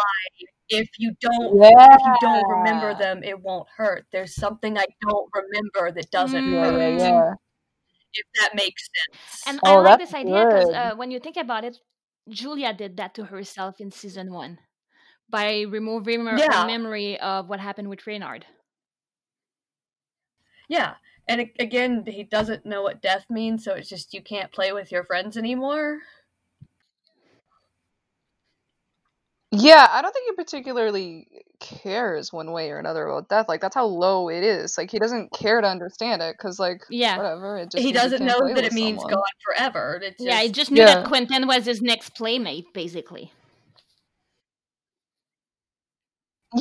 if you don't if you don't remember them, it won't hurt. There's something I don't remember that doesn't Mm. Hurt. yeah, yeah. If that makes sense. And I Oh, like this idea because uh, when you think about it, Julia did that to herself in season one by removing her Yeah. her memory of what happened with Reynard. Yeah. And again, he doesn't know what death means, so it's just you can't play with your friends anymore. Yeah, I don't think he particularly cares one way or another about death. Like that's how low it is. Like he doesn't care to understand it because like Yeah. whatever. It just he doesn't know that it means someone. gone forever. It's Yeah, he just, just knew Yeah. that Quentin was his next playmate, basically.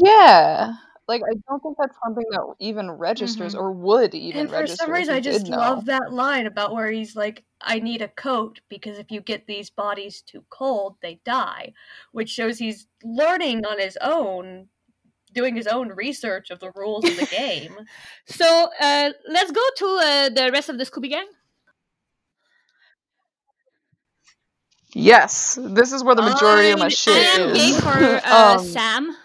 Yeah, like I don't think that's something that even registers Mhm. or would even and for register. some reason, I just did know. love that line about where he's like, "I need a coat because if you get these bodies too cold, they die," which shows he's learning on his own, doing his own research of the rules of the game. <laughs> So uh, let's go to uh, the rest of the Scooby Gang. Yes, this is where the majority of my shit I am is. gay for <laughs> uh, Um, Sam.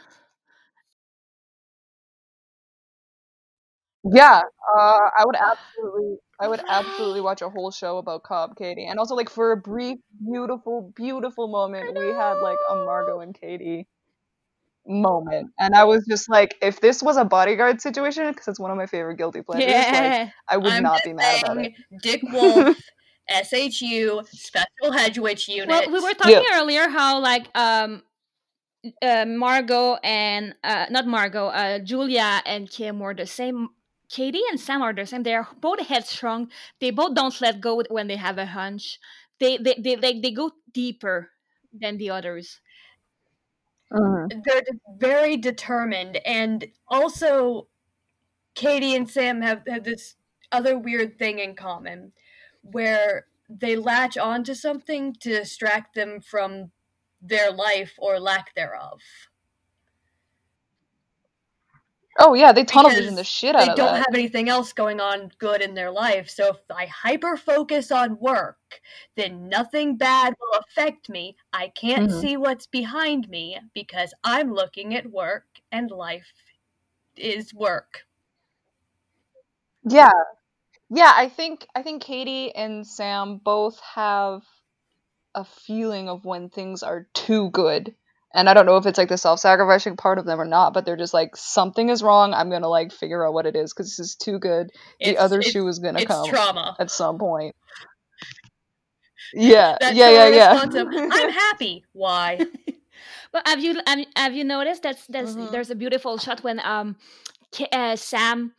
Yeah, uh, I would absolutely, I would absolutely watch a whole show about Cobb Kady, and also like for a brief, beautiful, beautiful moment, we had like a Margo and Kady moment, and I was just like, if this was a bodyguard situation, because it's one of my favorite guilty pleasures, like I would I'm not be mad about it. Dick Wolf, <laughs> SHU, Special Hedgewitch Unit. Well, we were talking earlier how like um uh, Margo and uh, not Margo, uh, Julia and Kim were the same. Kady and Sam are the same. They are both headstrong. They both don't let go when they have a hunch. They they they like they go deeper than the others. Mhm. they're de- very determined and also kady and sam have, have this other weird thing in common where they latch onto something to distract them from their life or lack thereof. Oh yeah, they tunnel vision the shit out of They don't that. have anything else going on good in their life. So if I hyper focus on work, then nothing bad will affect me. I can't Mhm. see what's behind me because I'm looking at work and life is work. Yeah. Yeah, I think I think Kady and Sam both have a feeling of when things are too good. And I don't know if it's like the self-sacrificing part of them or not, but they're just like something is wrong. I'm going to like figure out what it is cuz this is too good. The It's- other it's- shoe is going to It's come trauma. at some point. Yeah. That yeah, yeah, yeah. I'm <laughs> happy. Why? <laughs> But have you have, have you noticed that there's Mhm. there's a beautiful shot when um uh, Sam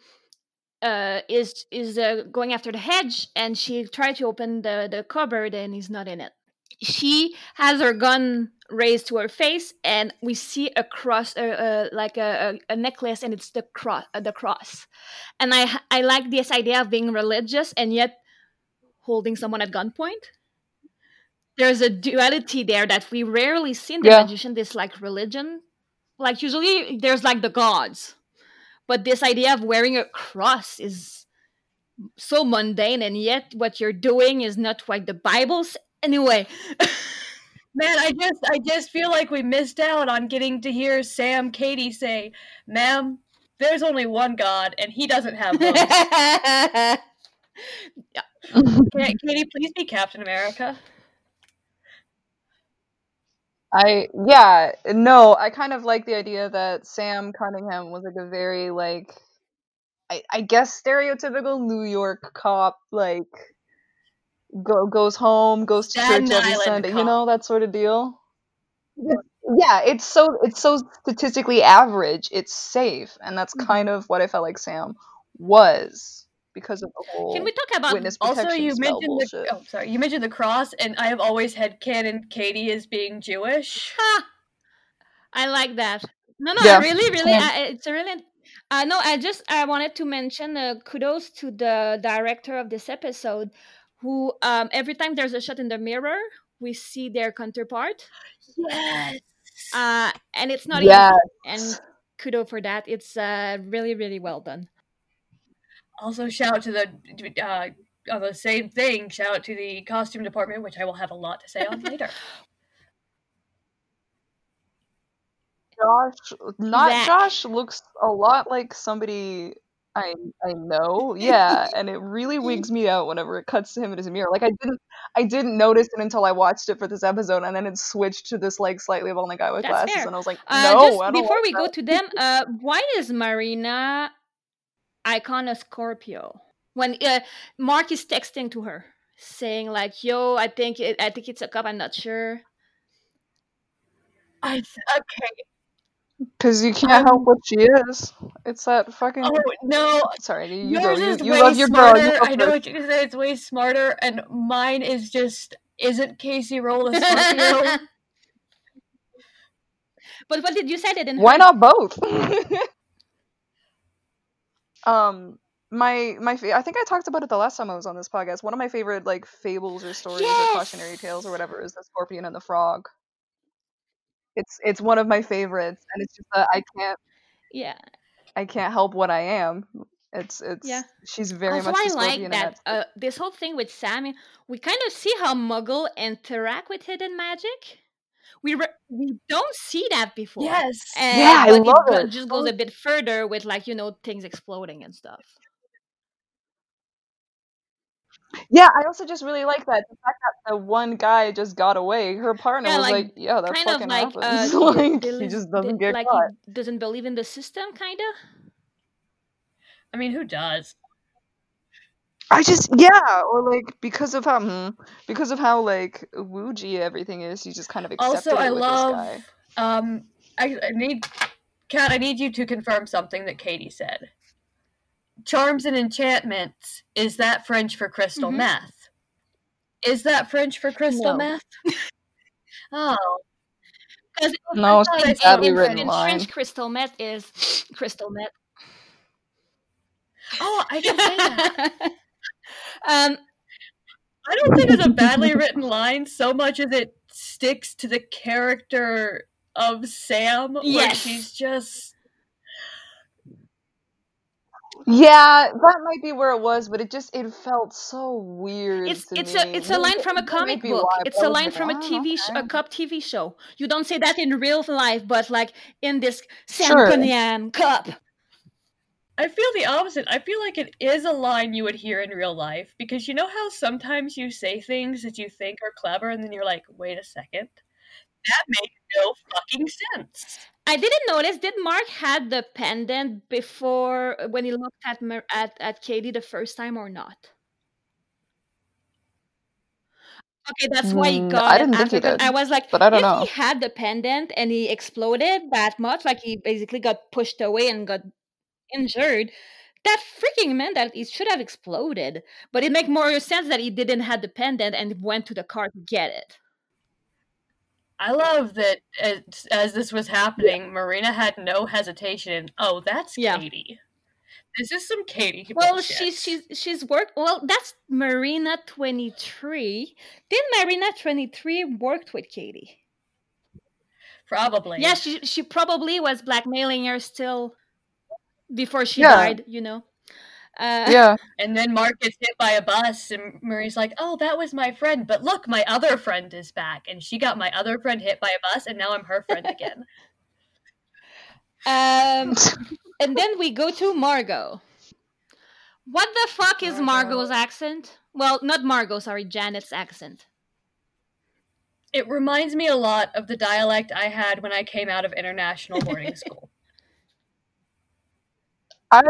uh is is uh, going after the hedge and she tried to open the the cupboard and he's not in it. She has her gun raised to her face and we see a cross uh, uh, like a, a, a necklace and it's the cross uh, the cross. And I I like this idea of being religious and yet holding someone at gunpoint. There's a duality there that we rarely see in the Yeah. magician. This like religion, like usually there's like the gods, but this idea of wearing a cross is so mundane, and yet what you're doing is not what the Bible says. Anyway, <laughs> Man, I just I just feel like we missed out on getting to hear Sam Kady say, "Ma'am, there's only one God, and He doesn't have both." yeah. Kady, please be Captain America. I yeah, no, I kind of like the idea that Sam Cunningham was like a very like I, I guess stereotypical New York cop like go goes home, goes to Staten church every Island Sunday, you know, that sort of deal. Yeah, it's so it's so statistically average, it's safe, and that's Mm-hmm. kind of what I felt like Sam was because of the whole can we talk about witness Also, you spell mentioned the oh, sorry, you mentioned the cross, and I have always had canon Kady as being Jewish. Ha! I like that. No, no, Yeah. Really, really, Yeah. I, it's a really. Uh, no, I just I wanted to mention uh, kudos to the director of this episode, who um, every time there's a shot in the mirror, we see their counterpart, Yes. uh, and it's not Yes. easy. And kudo for that. It's uh, really, really well done. Also, shout out to the uh, on the same thing. Shout out to the costume department, which I will have a lot to say on later. <laughs> Josh, not Zach. Josh, looks a lot like somebody I I know. <laughs> Yeah, and it really wigs me out whenever it cuts to him in his mirror. Like I didn't I didn't notice it until I watched it for this episode, and then it switched to this like slightly balding guy with That's glasses, fair. and I was like, Uh, no, don't before we go to them, uh, why is Marina icon a Scorpio? When uh, Mark is texting to her, saying like, "Yo, I think it, I think it's a cup. I'm not sure." I okay. Because you can't help what she is. It's that fucking. Oh no, Sorry, you, you go. yours You, you way love your girl. smarter. You go I know what you're gonna say. It's way smarter, and mine is just isn't Casey Roll a Scorpio? <laughs> But what did you say? They didn't. Why hurt? not both? <laughs> um, my my fa- I think I talked about it the last time I was on this podcast. One of my favorite like fables or stories or cautionary tales or whatever is the Scorpion and the Frog. It's it's one of my favorites, and it's just that I can't Yeah. I can't help what I am. It's it's Yeah. she's very also, much I like that uh, this whole thing with Sammy. We kind of see how Muggle interact with hidden magic. We re- we don't see that before. yes. And, Yeah, I love go- it. just goes a bit further with like you know things exploding and stuff. Yeah. I also just really like that the fact that the one guy just got away. Her partner Yeah, was like, like, "Yeah, that kind of fucking like uh, <laughs> happens." the- like he lis- just doesn't get like caught. he doesn't believe in the system, kind of. I mean, who does? I just yeah, or like because of how hmm, because of how like woojy everything is, you just kind of accepted Also, it I with love. this Um, I, I need, Kat. I need you to confirm something that Kady said. Charms and enchantments is that French for crystal Mhm. meth? Is that French for crystal No. meth? <laughs> oh, No, it's I a badly in written in line. French, crystal meth is crystal meth. oh, I can say that. <laughs> um, I don't think it's a badly <laughs> written line so much as it sticks to the character of Sam, where Yes. she's just Yeah, um, that might be where it was, but it just it felt so weird. It's to it's me. a it's a line from a comic be book. why, It's a I a was line like, from a "Oh, TV sh- a okay." cop TV show. You don't say that in real life, but like in this Sam Sure. Cunningham cup. I feel the opposite. I feel like it is a line you would hear in real life because you know how sometimes you say things that you think are clever and then you're like, wait a second. That makes no fucking sense. I didn't notice. Did Mark had the pendant before when he looked at at at Kady the first time or not? Okay, that's why he Mm, got I didn't think he did, I was like, but I don't if know. he had the pendant and he exploded that much, like he basically got pushed away and got injured, that freaking meant that he should have exploded. But it make more sense that he didn't have the pendant and went to the car to get it. I love that as, as this was happening, Marina had no hesitation oh, that's Yeah. Kady. This is some Kady. Well, bullshit." she's she's she's worked. Well, that's Marina twenty three. Did Marina twenty three worked with Kady? probably. Yeah, she she probably was blackmailing her still before she Yeah. died. You know. Uh, Yeah, <laughs> And then Mark gets hit by a bus, and Marie's like, "Oh, that was my friend, but look, my other friend is back, and she got my other friend hit by a bus, and now I'm her friend again." Um, <laughs> and then we go to Margo. What the fuck is Margo. Margo's accent? Well, not Margo. Sorry, Janet's accent. it reminds me a lot of the dialect I had when I came out of international boarding <laughs> school. I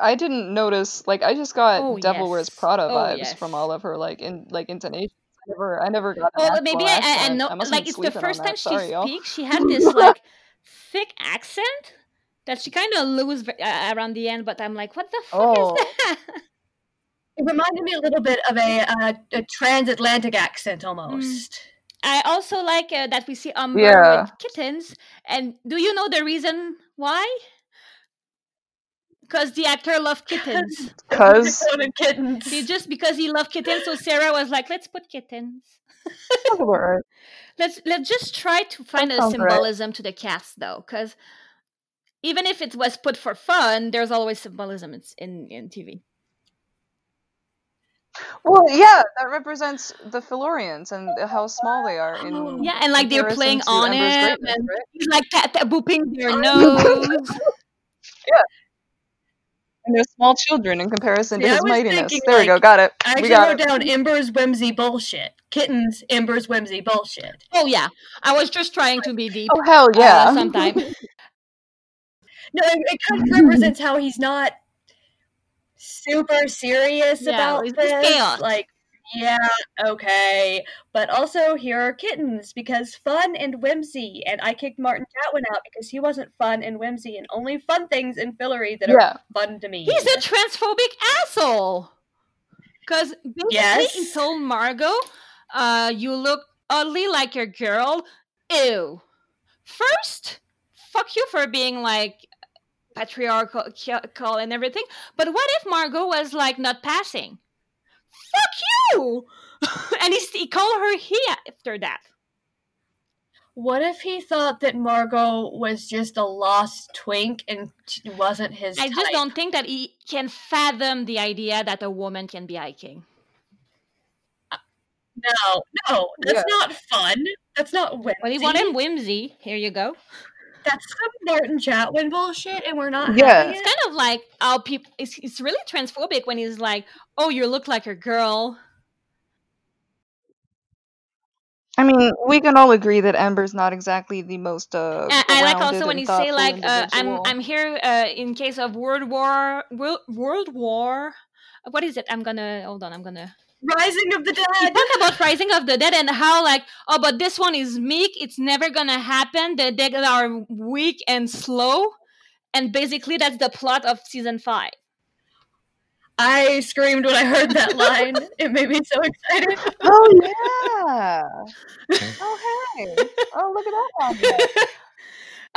I didn't notice. Like, I just got Oh, Devil Wears. Prada Oh, vibes yes. from all of her like in like intonations. I never, I never got. An Well, actual maybe I, I, I know. I like it's the first that. time she Sorry, y'all. speaks. She had this like <laughs> thick accent that she kind of lose uh, around the end. But I'm like, what the fuck Oh. is that? It reminded me a little bit of a, uh, a transatlantic accent almost. I also like uh, that we see Umber Yeah. with kittens. And do you know the reason why? Because the actor loved kittens. <laughs> Cause <laughs> Wanted kittens. See, just because he loved kittens, so Sarah was like, "Let's put kittens. Sounds right. <laughs> Let's let's just try to find a sounds right. symbolism to the cats, though, because even if it was put for fun, there's always symbolism in in, in TV. Well, yeah, that represents the Fillorians and how small they are in oh. Yeah, and like they're playing on Ember's it, greatness, and right? he's like cat booping their nose. And they're small children in comparison to See, I his mightiness. thinking, There we go, got it. I we actually got wrote it. down Ember's whimsy bullshit. Kittens, Ember's whimsy bullshit. oh yeah, I was just trying to be deep. Oh hell uh, yeah! sometime. <laughs> No, it, it kind of represents how he's not super serious Yeah, about he's- he's this. chaos. Like, yeah, okay, but also here are kittens because fun and whimsy. And I kicked Martin Chatwin out because he wasn't fun and whimsy, and only fun things in Fillory that are yeah, fun to me. He's a transphobic asshole. Because basically, Yes. he told Margo, uh, "You look oddly like your girl." Ew. First, fuck you for being like patriarchal and everything. But what if Margo was like not passing? Fuck you! <laughs> and he, he called her he after that. What if he thought that Margo was just a lost twink and she wasn't his I type? just don't think that he can fathom the idea that a woman can be hiking. Uh, no, no, that's Yeah. not fun. That's not whimsy. Well, he wanted whimsy. Here you go. That's some Martin Chatwin bullshit, and we're not Yeah. It's kind of like how people. It's, it's really transphobic when he's like, "Oh, you look like a girl." I mean, we can all agree that Ember's not exactly the most uh. I, I like also when and he say like, uh, "I'm. I'm here uh, in case of World War World, World War." What is it? I'm gonna hold on. I'm gonna Rising of the he Dead. talk about Rising of the Dead and how like, oh, but this one is meek. It's never gonna happen. The dead are weak and slow, and basically that's the plot of season five. I screamed when I heard that <laughs> line. it made me so excited. Oh <laughs> yeah! oh hey! Oh look at that! one. <laughs>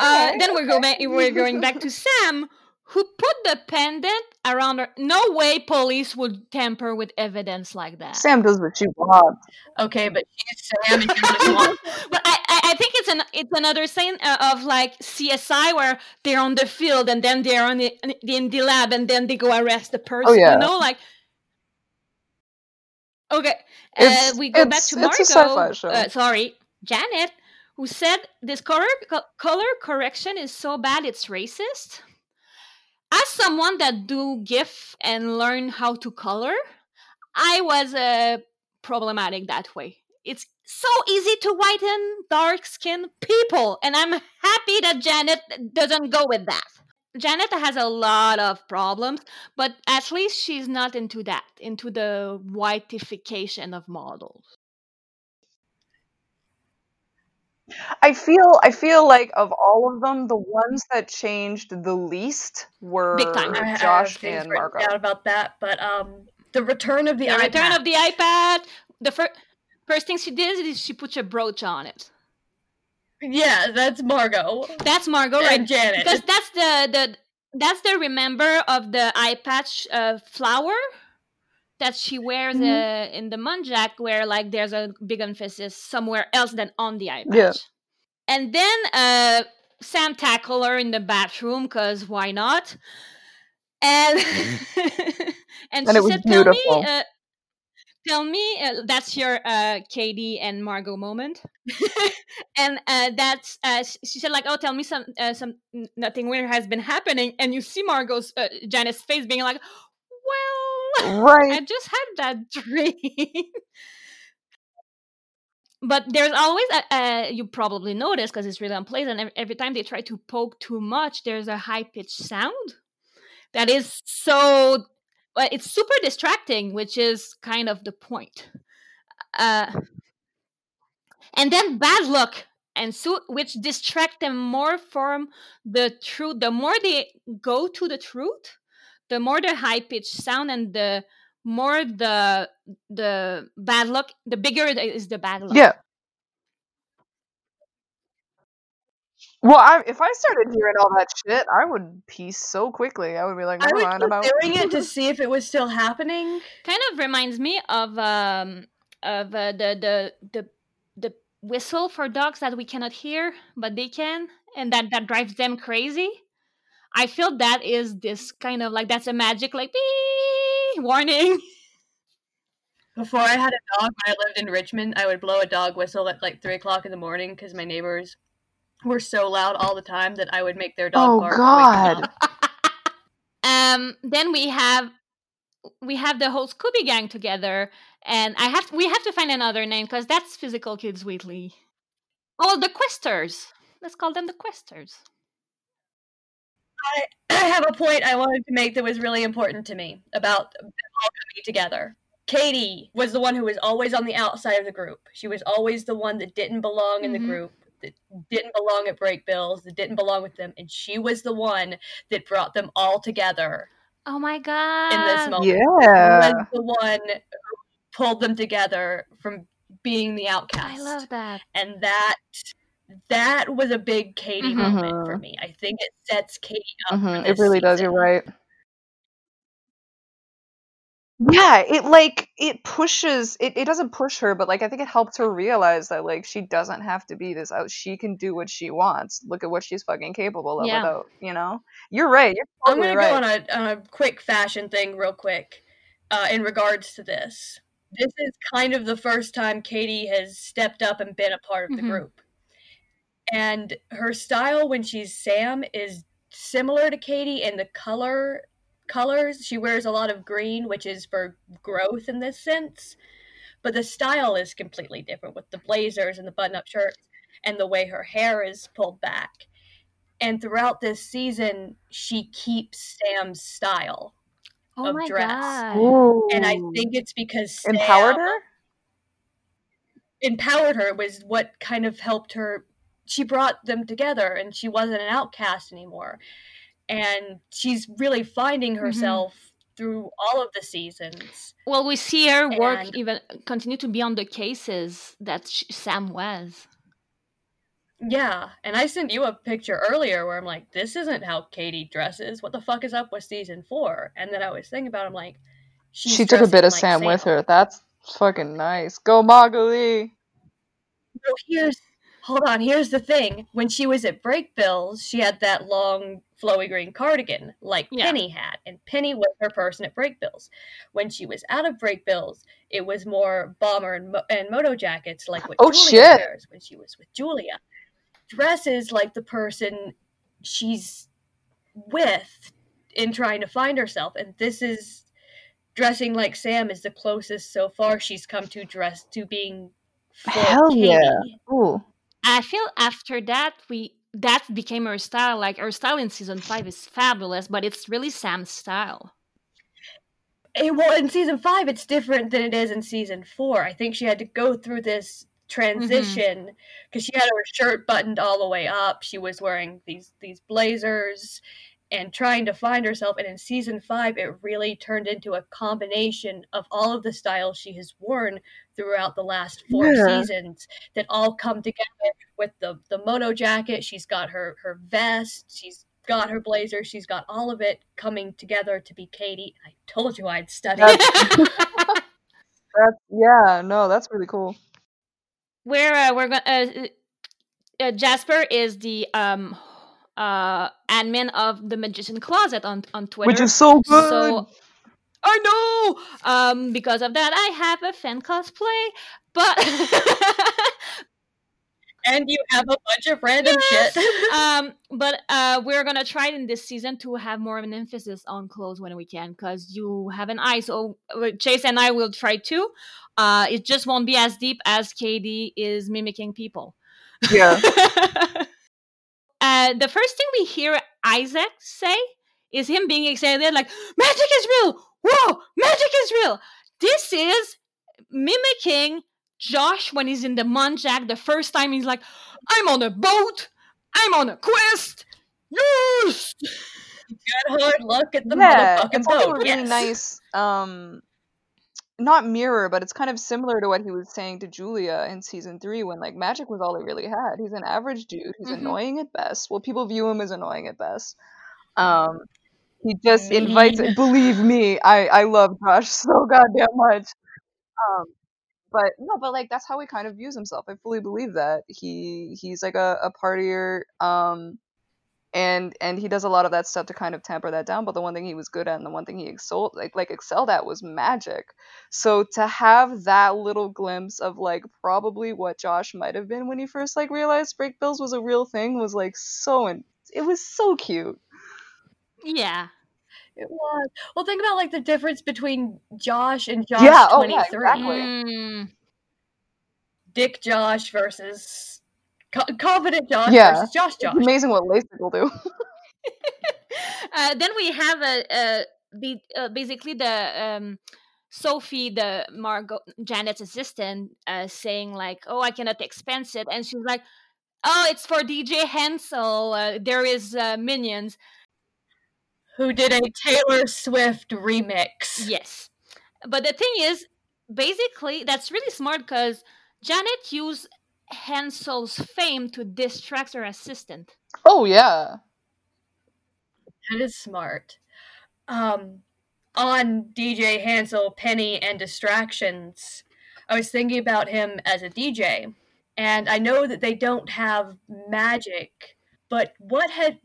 Uh, Okay, then we're going we're going back to Sam, who put the pendant around her. No way police would tamper with evidence like that. Sam does what she wants. Okay, but she's Sam and she <laughs> but I, I, I think it's an it's another scene uh, of like CSI where they're on the field and then they're on the in the lab and then they go arrest the person. Oh, yeah. You know, like okay, uh, we go back to it's a Margo. sci-fi show. Uh, sorry, Janet, who said this color color correction is so bad it's racist. As someone that do GIF and learn how to color, I was uh, problematic that way. It's so easy to whiten dark skinned people, and I'm happy that Janet doesn't go with that. Janet has a lot of problems, but at least she's not into that, into the whiteification of models. I feel I feel like of all of them, the ones that changed the least were Big time. I, I have Josh things and written Margo. down about that, but um, the return of the, The return iPad. of the iPad. The fir- first thing she did is she put a brooch on it. yeah, that's Margo That's Margo, right? and Janet. because that's the the that's the remember of the eye patch uh, flower that she wears Mhm. uh, in the Muntjac, where like there's a big emphasis somewhere else than on the eye patch. Yeah. And then uh, Sam tackle her in the bathroom because why not? And <laughs> and, And she said, "Tell me, uh, tell me, uh, that's your uh, Kady and Margo moment." <laughs> and uh, that's uh, she said like, "Oh, tell me some uh, some nothing weird has been happening," and you see Margo's uh, Janet's face being like, "Well." I just had that <laughs> dream. but there's always a, a you probably notice because it's really unpleasant. Every, every time they try to poke too much, there's a high pitched sound that is so. Well, it's super distracting, which is kind of the point. Uh, and then bad luck and so which distract them more from the truth. The more they go to the truth, the more the high pitched sound and the more the the bad luck the bigger it is the bad luck Yeah. Well, I, if I started hearing all that shit, I would peace so quickly. I would be like, I never was mind. I'm out. considering it to <laughs> see if it was still happening. kind of reminds me of um of uh, the the the the whistle for dogs that we cannot hear but they can and that that drives them crazy i feel that is this kind of like that's a magic like beep warning <laughs> Before I had a dog, when I lived in Richmond, I would blow a dog whistle at like three o'clock in the morning because my neighbors were so loud all the time that I would make their dog Oh, bark. to wake them God. <laughs> <laughs> um then we have we have the whole scooby gang together and i have we have to find another name because that's physical kids weekly oh the questers let's call them the questers I <clears throat> have a point I wanted to make that was really important to me about them all coming together. Kady was the one who was always on the outside of the group. She was always the one that didn't belong in Mhm. the group, that didn't belong at Brakebills, that didn't belong with them, and she was the one that brought them all together oh my god in this moment. Yeah. Was the one who pulled them together from being the outcast. i love that and that that was a big Kady Mhm. moment for me. I think it sets Kady up. for Mhm, It this really does. You're right. Yeah, it like it pushes it, it doesn't push her, but like I think it helps her realize that like she doesn't have to be this out. She can do what she wants. Look at what she's fucking capable of Yeah. without, you know? You're right. You're I'm gonna right. go on a on a quick fashion thing real quick, uh, in regards to this. This is kind of the first time Kady has stepped up and been a part of the Mhm. group, and her style when she's Sam is similar to Kady in the color colors. She wears a lot of green, which is for growth in this sense, but the style is completely different with the blazers and the button-up shirts and the way her hair is pulled back. And throughout this season, she keeps Sam's style. oh of my dress. god And I think it's because Sam empowered her? empowered her was what kind of helped her she brought them together and she wasn't an outcast anymore. And she's really finding Mm-hmm. herself through all of the seasons. Well, we see her work And- even continue to be on the cases that sh- Sam was. Yeah, and I sent you a picture earlier where I'm like, this isn't how Kady dresses. What the fuck is up with season four? And then I was thinking about, it, I'm like, she's she took a bit of like Sam with her. That's fucking nice. Go Magali. So here's hold on, here's the thing. When she was at Brakebills, she had that long flowy green cardigan like Yeah. Penny had, and Penny was her person at Brakebills. When she was out of Brakebills, it was more bomber and, mo- and moto jackets like what Oh, Julia shit. wears when she was with Julia. Dresses like the person she's with in trying to find herself, and this is dressing like Sam is the closest so far she's come to dress to being Hell Kady. yeah. Ooh. I feel after that we that became her style. Like her style in season five is fabulous, but it's really Sam's style. It, well, in season five, it's different than it is in season four. I think she had to go through this mm-hmm. transition because she had her shirt buttoned all the way up. She was wearing these these blazers and trying to find herself. And in season five, it really turned into a combination of all of the styles she has worn throughout the last four Yeah. seasons that all come together with the the moto jacket. She's got her her vest. She's got her blazer. She's got all of it coming together to be Kady. I told you I'd study. <laughs> That's yeah, no, that's really cool. Where uh, we're going uh, uh, Jasper is the um uh admin of the Magician Closet on on Twitter. Which is so good. So I know. Um, because of that, I have a fan cosplay, but <laughs> and you have a bunch of random Yes. shit. <laughs> um, but uh, we're gonna try in this season to have more of an emphasis on clothes when we can, because you have an eye. So uh, Chase and I will try too. Uh, it just won't be as deep as Kady is mimicking people. yeah. <laughs> uh, the first thing we hear Isaac say is him being excited, like magic is real. Whoa, magic is real. This is mimicking Josh when he's in the Muntjac the first time. He's like, I'm on a boat. I'm on a quest. Yes. Good hard luck at the yeah, motherfucking it's boat. really yes. nice um not mirror, but it's kind of similar to what he was saying to Julia in season three when like magic was all he really had. He's an average dude. He's Mhm. annoying at best. Well, people view him as annoying at best. Um, he just invites. Believe me, I I love Josh so goddamn much. Um, but no, but like that's how he kind of views himself. I fully believe that he he's like a, a partier. Um, and and he does a lot of that stuff to kind of temper that down but the one thing he was good at and the one thing he excelled like like excelled at was magic so to have that little glimpse of like probably what josh might have been when he first like realized Brakebills was a real thing was like so in- it was so cute Yeah. It was. Well, think about like the difference between Josh and Josh Yeah, oh, yeah, 23. exactly. Mm, Dick Josh versus co- confident Josh Yeah. versus Josh Josh. it's amazing what lasik will do <laughs> uh, then we have a, a be, uh, basically the um, Sophie, the Margo Janet's assistant, uh, saying like, "Oh, I cannot expense it," and she's like, "Oh, it's for DJ Hansel. Uh, there is uh, minions." Who did a Taylor Swift remix? Yes, but the thing is, basically, that's really smart because Janet used Hansel's fame to distract her assistant. oh yeah That is smart. Um, on DJ Hansel, Penny, and Distractions, I was thinking about him as a DJ, and I know that they don't have magic, but what had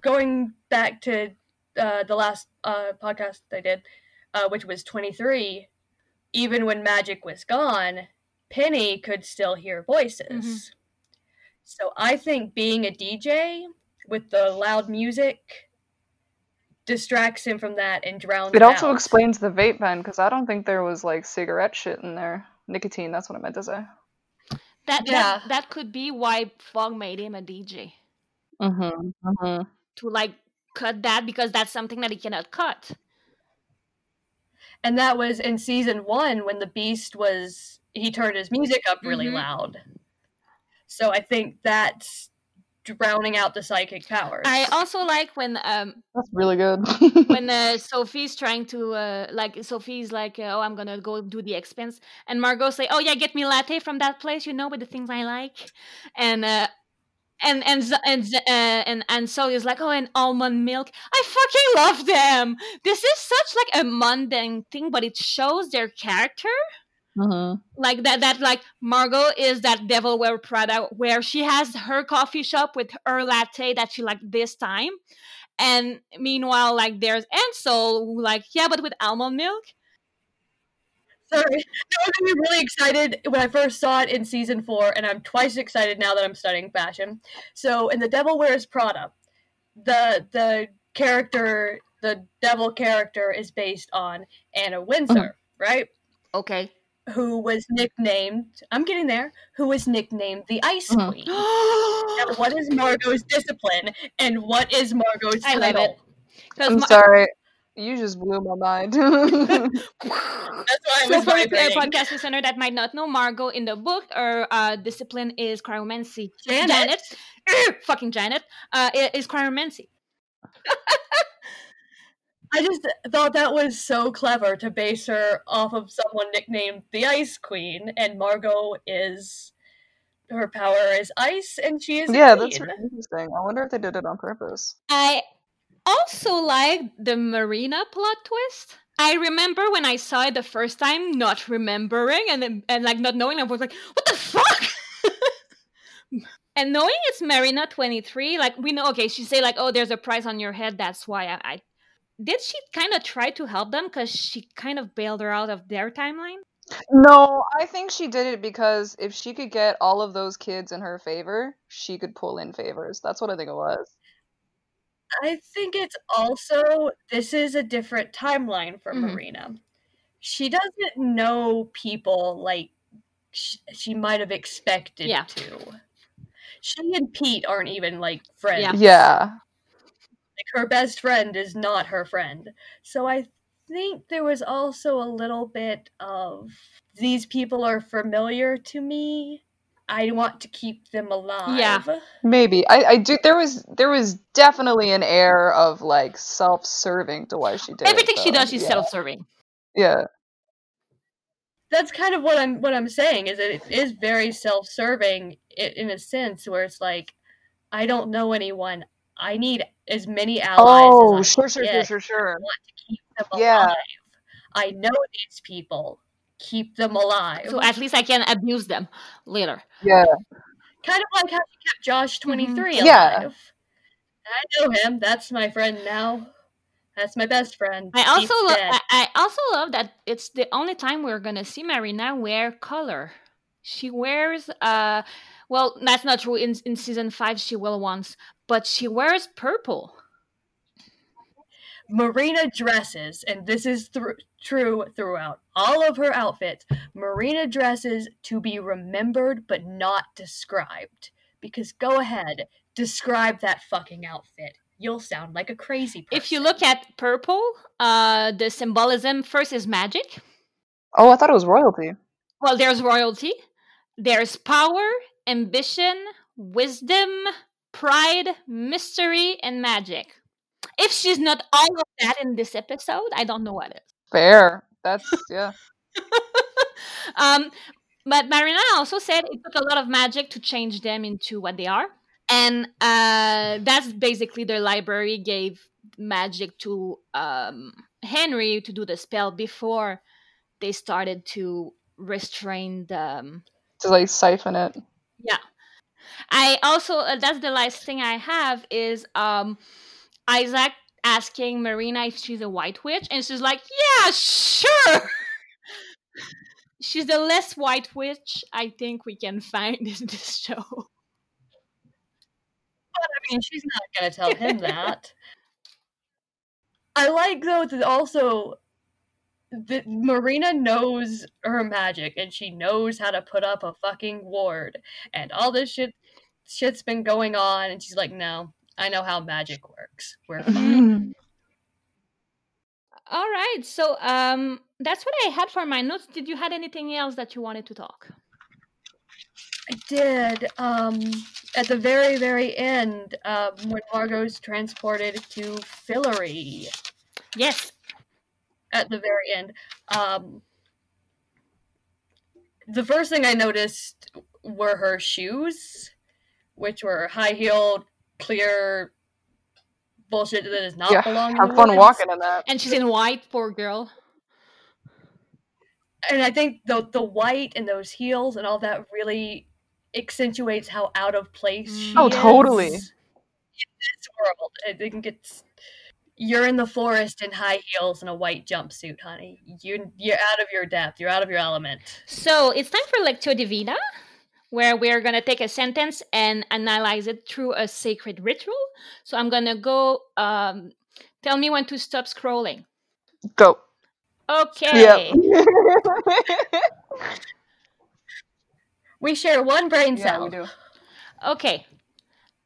going back to uh, the last uh, podcast I did, uh, which was 23, even when magic was gone, Penny could still hear voices. Mhm. So I think being a DJ with the loud music distracts him from that and drowns it also out. explains the vape pen because i don't think there was like cigarette shit in there nicotine that's what i meant to say That Yeah. that, that could be why Fogg made him a DJ. mm-hmm, mm-hmm. to like cut that because that's something that he cannot cut. and that was in season one when the beast was he turned his music up really Mhm. loud. So I think that's drowning out the psychic powers. I also like when um that's really good <laughs> when uh, Sophie's trying to uh, like Sophie's like uh, oh I'm gonna go do the expense and Margo say oh yeah get me latte from that place you know with the things I like and uh, and and and uh, and and so is like, oh, and almond milk. I fucking love them. This is such like a mundane thing, but it shows their character. Mhm. Like that, that like Margo is that Devil Wear Prada, where she has her coffee shop with her latte that she like this time, and meanwhile, like there's Ansel, who like yeah, but with almond milk. Sorry, <laughs> I was gonna be really excited when I first saw it in season four, and I'm twice excited now that I'm studying fashion. So, in The Devil Wears Prada, the the character, the devil character, is based on Anna Wintour, right? Okay. Who was nicknamed? I'm getting there. Who was nicknamed the Ice Mhm. Queen? <gasps> Now, what is Margo's discipline, and what is Margo's I title? love it. 'Cause I'm Mar- sorry. You just blew my mind. <laughs> That's why I So was for the podcast listener that might not know, Margo in the book, her uh, discipline is cryomancy. Janet. <clears throat> fucking Janet, uh, is cryomancy. <laughs> I just thought that was so clever to base her off of someone nicknamed the Ice Queen, and Margo is her power is ice, and she is a yeah, that's queen. really interesting. I wonder if they did it on purpose. I also like the Marina plot twist. I remember when I saw it the first time, not remembering and then- and like not knowing. I was like, "What the fuck?" <laughs> and knowing it's Marina twenty three, like we know. Okay, she say like, "Oh, there's a price on your head." That's why I. I did she kind of try to help them because she kind of bailed her out of their timeline? No, I think she did it because if she could get all of those kids in her favor, she could pull in favors. That's what I think it was. I think it's also this is a different timeline for Mhm. Marina. She doesn't know people like sh- she might have expected Yeah. to. She and Pete aren't even like friends. Yeah. Yeah. Like her best friend is not her friend. So I think there was also a little bit of these people are familiar to me. I want to keep them alive. Yeah. Maybe. I, I do there was there was definitely an air of like self-serving to why she did it, Everything she does, she's yeah. self-serving. Yeah. That's kind of what I'm what I'm saying is that it is very self-serving in a sense where it's like I don't know anyone. I need as many allies Oh, as I sure, sure, sure, sure, I sure. want to keep them alive. Yeah. I know these people. Keep them alive. So at least I can abuse them later. Yeah. kind of like how she kept Josh 23 Mm-hmm. Yeah. alive. I know him. That's my friend now. That's my best friend. I also He's lo- dead. I, I also love that it's the only time we're gonna see Marina wear color. She wears uh well that's not true in in season five she will once, but she wears purple. Marina dresses, and this is thr true throughout all of her outfits. Marina dresses to be remembered but not described. Because go ahead, describe that fucking outfit. You'll sound like a crazy person. If you look at purple, uh the symbolism first is magic. Oh, I thought it was royalty. Well there's royalty, there's power, ambition, wisdom, pride, mystery, and magic. If she's not all of that in this episode, I don't know what is. Fair. That's yeah. <laughs> um, but Marina also said it took a lot of magic to change them into what they are. And uh, that's basically the library gave magic to um, Henry to do the spell before they started to restrain the. Um, To like siphon it. yeah. I also, uh, that's the last thing I have is um, Isaac asking Marina if she's a white witch. And she's like, yeah, sure. <laughs> she's the less white witch I think we can find in this show. But I mean, she's not gonna tell him <laughs> that. I like though that also that Marina knows her magic and she knows how to put up a fucking ward and all this shit shit's been going on and she's like, no, I know how magic works. We're <laughs> fine. All right, so um, that's what I had for my notes. Did you had anything else that you wanted to talk? I did. Um, at the very, very end, um, when Margo's transported to Fillory, Yes. at the very end. Um, the first thing I noticed were her shoes, which were high heeled, clear bullshit that does not yeah, belong. have fun Orleans. walking in that. And she's in white, poor girl. And I think the the white and those heels and all that really accentuates how out of place she is. Oh, is totally. It's horrible. world. I think it's you're in the forest in high heels and a white jumpsuit, honey. You you're out of your depth. You're out of your element. So it's time for Lectio Divina, where we're going to take a sentence and analyze it through a sacred ritual. So I'm going to go, um, tell me when to stop scrolling. Go. Okay. Yep. <laughs> We share one brain cell. yeah, cell. we do. Okay.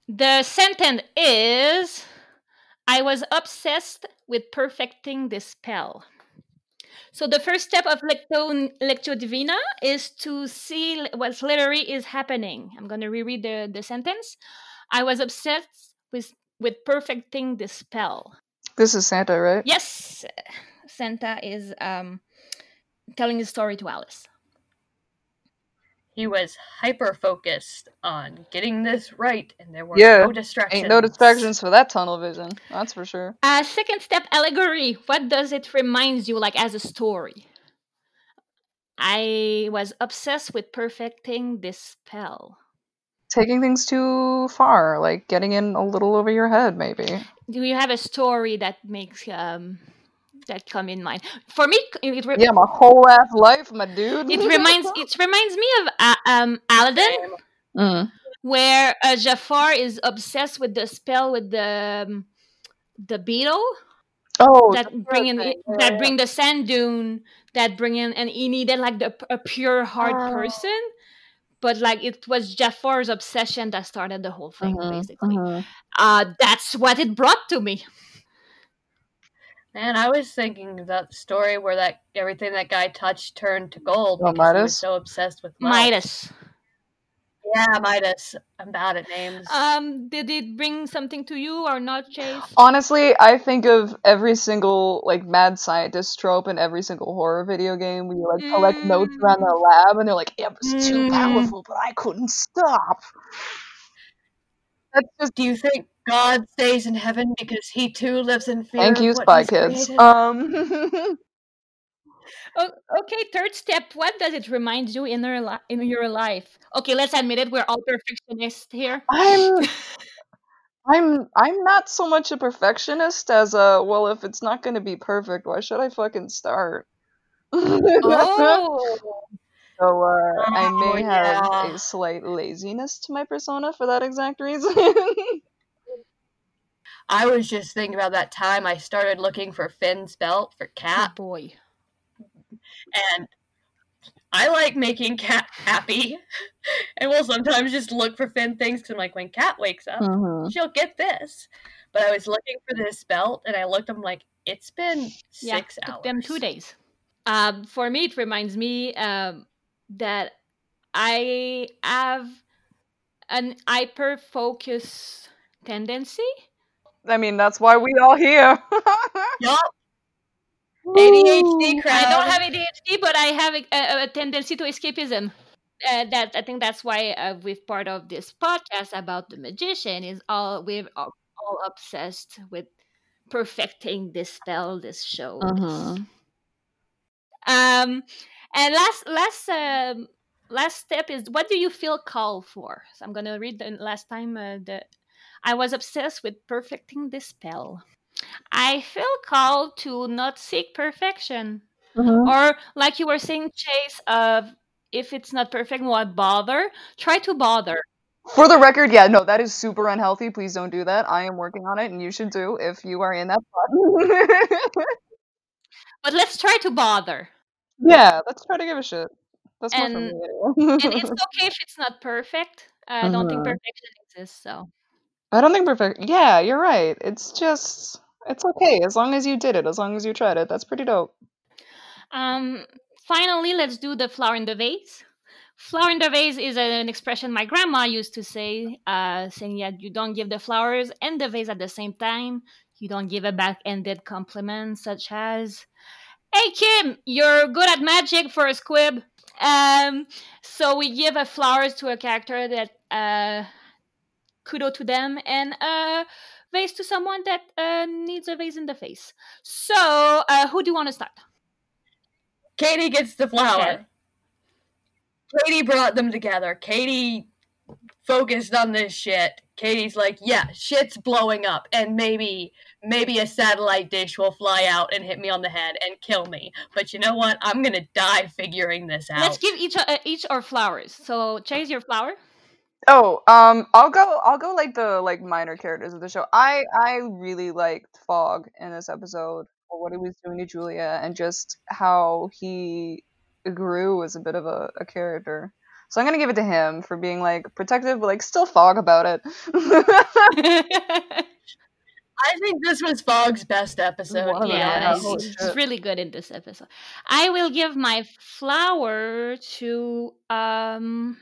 The sentence is I was obsessed with perfecting this spell. So the first step of Lectio, Lectio Divina is to see what literally is happening. I'm going to reread the, the sentence. I was obsessed with, with perfecting the spell. This is Santa, right? Yes, Santa is um, telling the story to Alice. He was hyper focused on getting this right, and there were Yeah, no distractions. Ain't no distractions for that tunnel vision. That's for sure. Uh, second step allegory. What does it remind you like as a story? I was obsessed with perfecting this spell. Taking things too far, like getting in a little over your head, maybe. Do you have a story that makes um that come in mind? For me, it, re- Yeah, my whole ass life, my dude. it <laughs> reminds it reminds me of uh, um Aladdin, Mm. where uh, Jafar is obsessed with the spell with the um, the beetle. Oh, that bring in. Yeah, that yeah. bring the sand dune that bring in and he needed like the a pure heart Oh. person but like it was Jafar's obsession that started the whole thing Mhm, basically mhm. uh that's what it brought to me Man, I was thinking about the story where that everything that guy touched turned to gold Oh, because he Midas? was so obsessed with wealth. Midas Yeah, Midas. I'm bad at names. um did it bring something to you or not Chase Honestly, I think of every single like mad scientist trope in every single horror video game where you like collect notes around their lab and they're like, it was too Mm. powerful, but I couldn't stop. That's just Do you think God stays in heaven because he too lives in fear? thank of you, what Spy Kids. created? Um <laughs> oh, okay third step what does it remind you in your, li- in your life okay let's admit it we're all perfectionists here I'm <laughs> I'm I'm not so much a perfectionist as a well if it's not gonna be perfect, why should I fucking start? <laughs> oh So uh, I Oh, may have a slight laziness to my persona for that exact reason. <laughs> I was just thinking about that time I started looking for Finn's belt for oh Cat, boy and I like making Cat happy, and will sometimes just look for Finn things because I'm like, when Cat wakes up, Mhm. she'll get this. But I was looking for this belt, and I looked. I'm like, it's been yeah, six took hours. them two days. Um, for me, it reminds me um, that I have an hyper focus tendency. I mean, that's why we all here. <laughs> Yup. ADHD crowd. I don't have ADHD, but I have a, a, a tendency to escapism. Uh, that I think that's why uh, we've part of this podcast about the magician is all we're all, all obsessed with perfecting this spell, this show. this- Mhm. Um, and last last um, last step is what do you feel called for? So I'm gonna read the last time uh, the I was obsessed with perfecting this spell. I feel called to not seek perfection, Mhm. or like you were saying, Chase. Of if it's not perfect, why bother? Try to bother. For the record, yeah, no, that is super unhealthy. Please don't do that. I am working on it, and you should too if you are in that spot. <laughs> But let's try to bother. Yeah, let's try to give a shit. That's more for And- me. And it's okay if it's not perfect. I don't think Mhm. perfection exists. So. I don't think perfect. Yeah, you're right. It's just, it's okay as long as you did it, as long as you tried it. That's pretty dope. Um, finally, let's do the flower in the vase. Flower in the vase is an expression my grandma used to say, uh, saying that you don't give the flowers and the vase at the same time. You don't give a back-ended compliment, such as, "Hey Kim, you're good at magic for a squib." Um, so we give a flowers to a character that uh, kudo to them and a vase to someone that uh, needs a vase in the face. So, uh, who do you want to start? Kady gets the flower. Kady brought them together. Kady focused on this shit. Kady's like, yeah, shit's blowing up, and maybe maybe a satellite dish will fly out and hit me on the head and kill me. But you know what? I'm gonna die figuring this out. Let's give each uh, each our flowers. So, chase your flower. Oh, um, I'll go. I'll go like the like minor characters of the show. I I really liked Fogg in this episode for what he was doing to Julia and just how he grew as a bit of a, a character. So I'm gonna give it to him for being like protective, but like still Fogg about it. <laughs> <laughs> <laughs> I think this was Fogg's best episode. One yeah, yeah, he's, holy really good in this episode. I will give my flower to um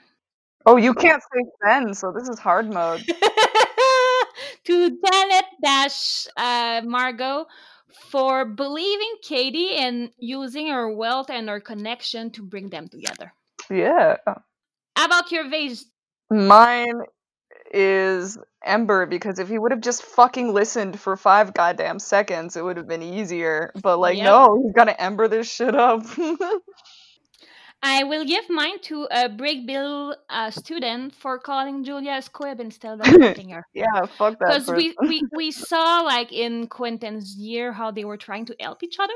oh, you can't say Fen, so this is hard mode. <laughs> to Janet Dash uh, Margo for believing Kady and using her wealth and her connection to bring them together. Yeah. How about your vase? Mine is Ember because if he would have just fucking listened for five goddamn seconds, it would have been easier. But like, Yep. no, he's gotta Ember this shit up. <laughs> I will give mine to a Brick Bill uh, student for calling Julia a squib instead of <laughs> fucking her. yeah, fuck that. Because we, we, <laughs> we saw like in Quentin's year how they were trying to help each other.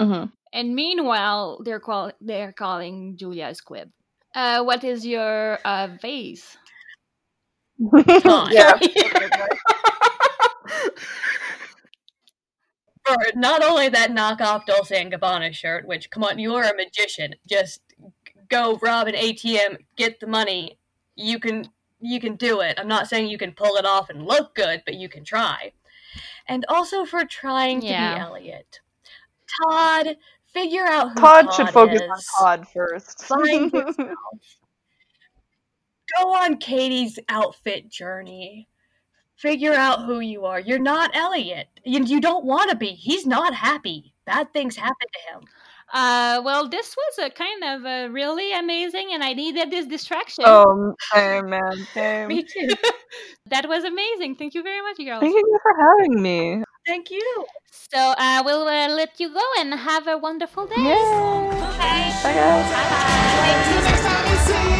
Mhm. And meanwhile, they're call they're calling Julia a squib. Uh, what is your uh, vase? Todd. yeah. <laughs> For not only that knockoff Dolce and Gabbana shirt, which come on, you are a magician. Just go rob an ATM, get the money. You can you can do it. I'm not saying you can pull it off and look good, but you can try. And also for trying to be Eliot. Todd, figure out who Todd should focus is. on Todd first. Find <laughs> yourself. Go on Kady's outfit journey. Figure out who you are. You're not Eliot. You, you don't want to be. He's not happy. Bad things happen to him. Uh, well, this was a kind of a really amazing, and I needed this distraction. <laughs> um, same man, same. Me too. <laughs> That was amazing. Thank you very much, girls. Thank you for having me. Thank you. So uh, we'll uh, let you go and have a wonderful day. Yay. Bye. Bye guys. Bye. Next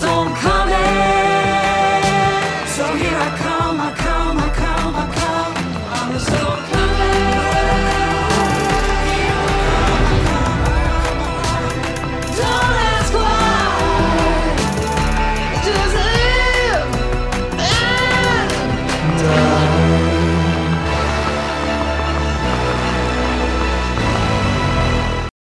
storm comes.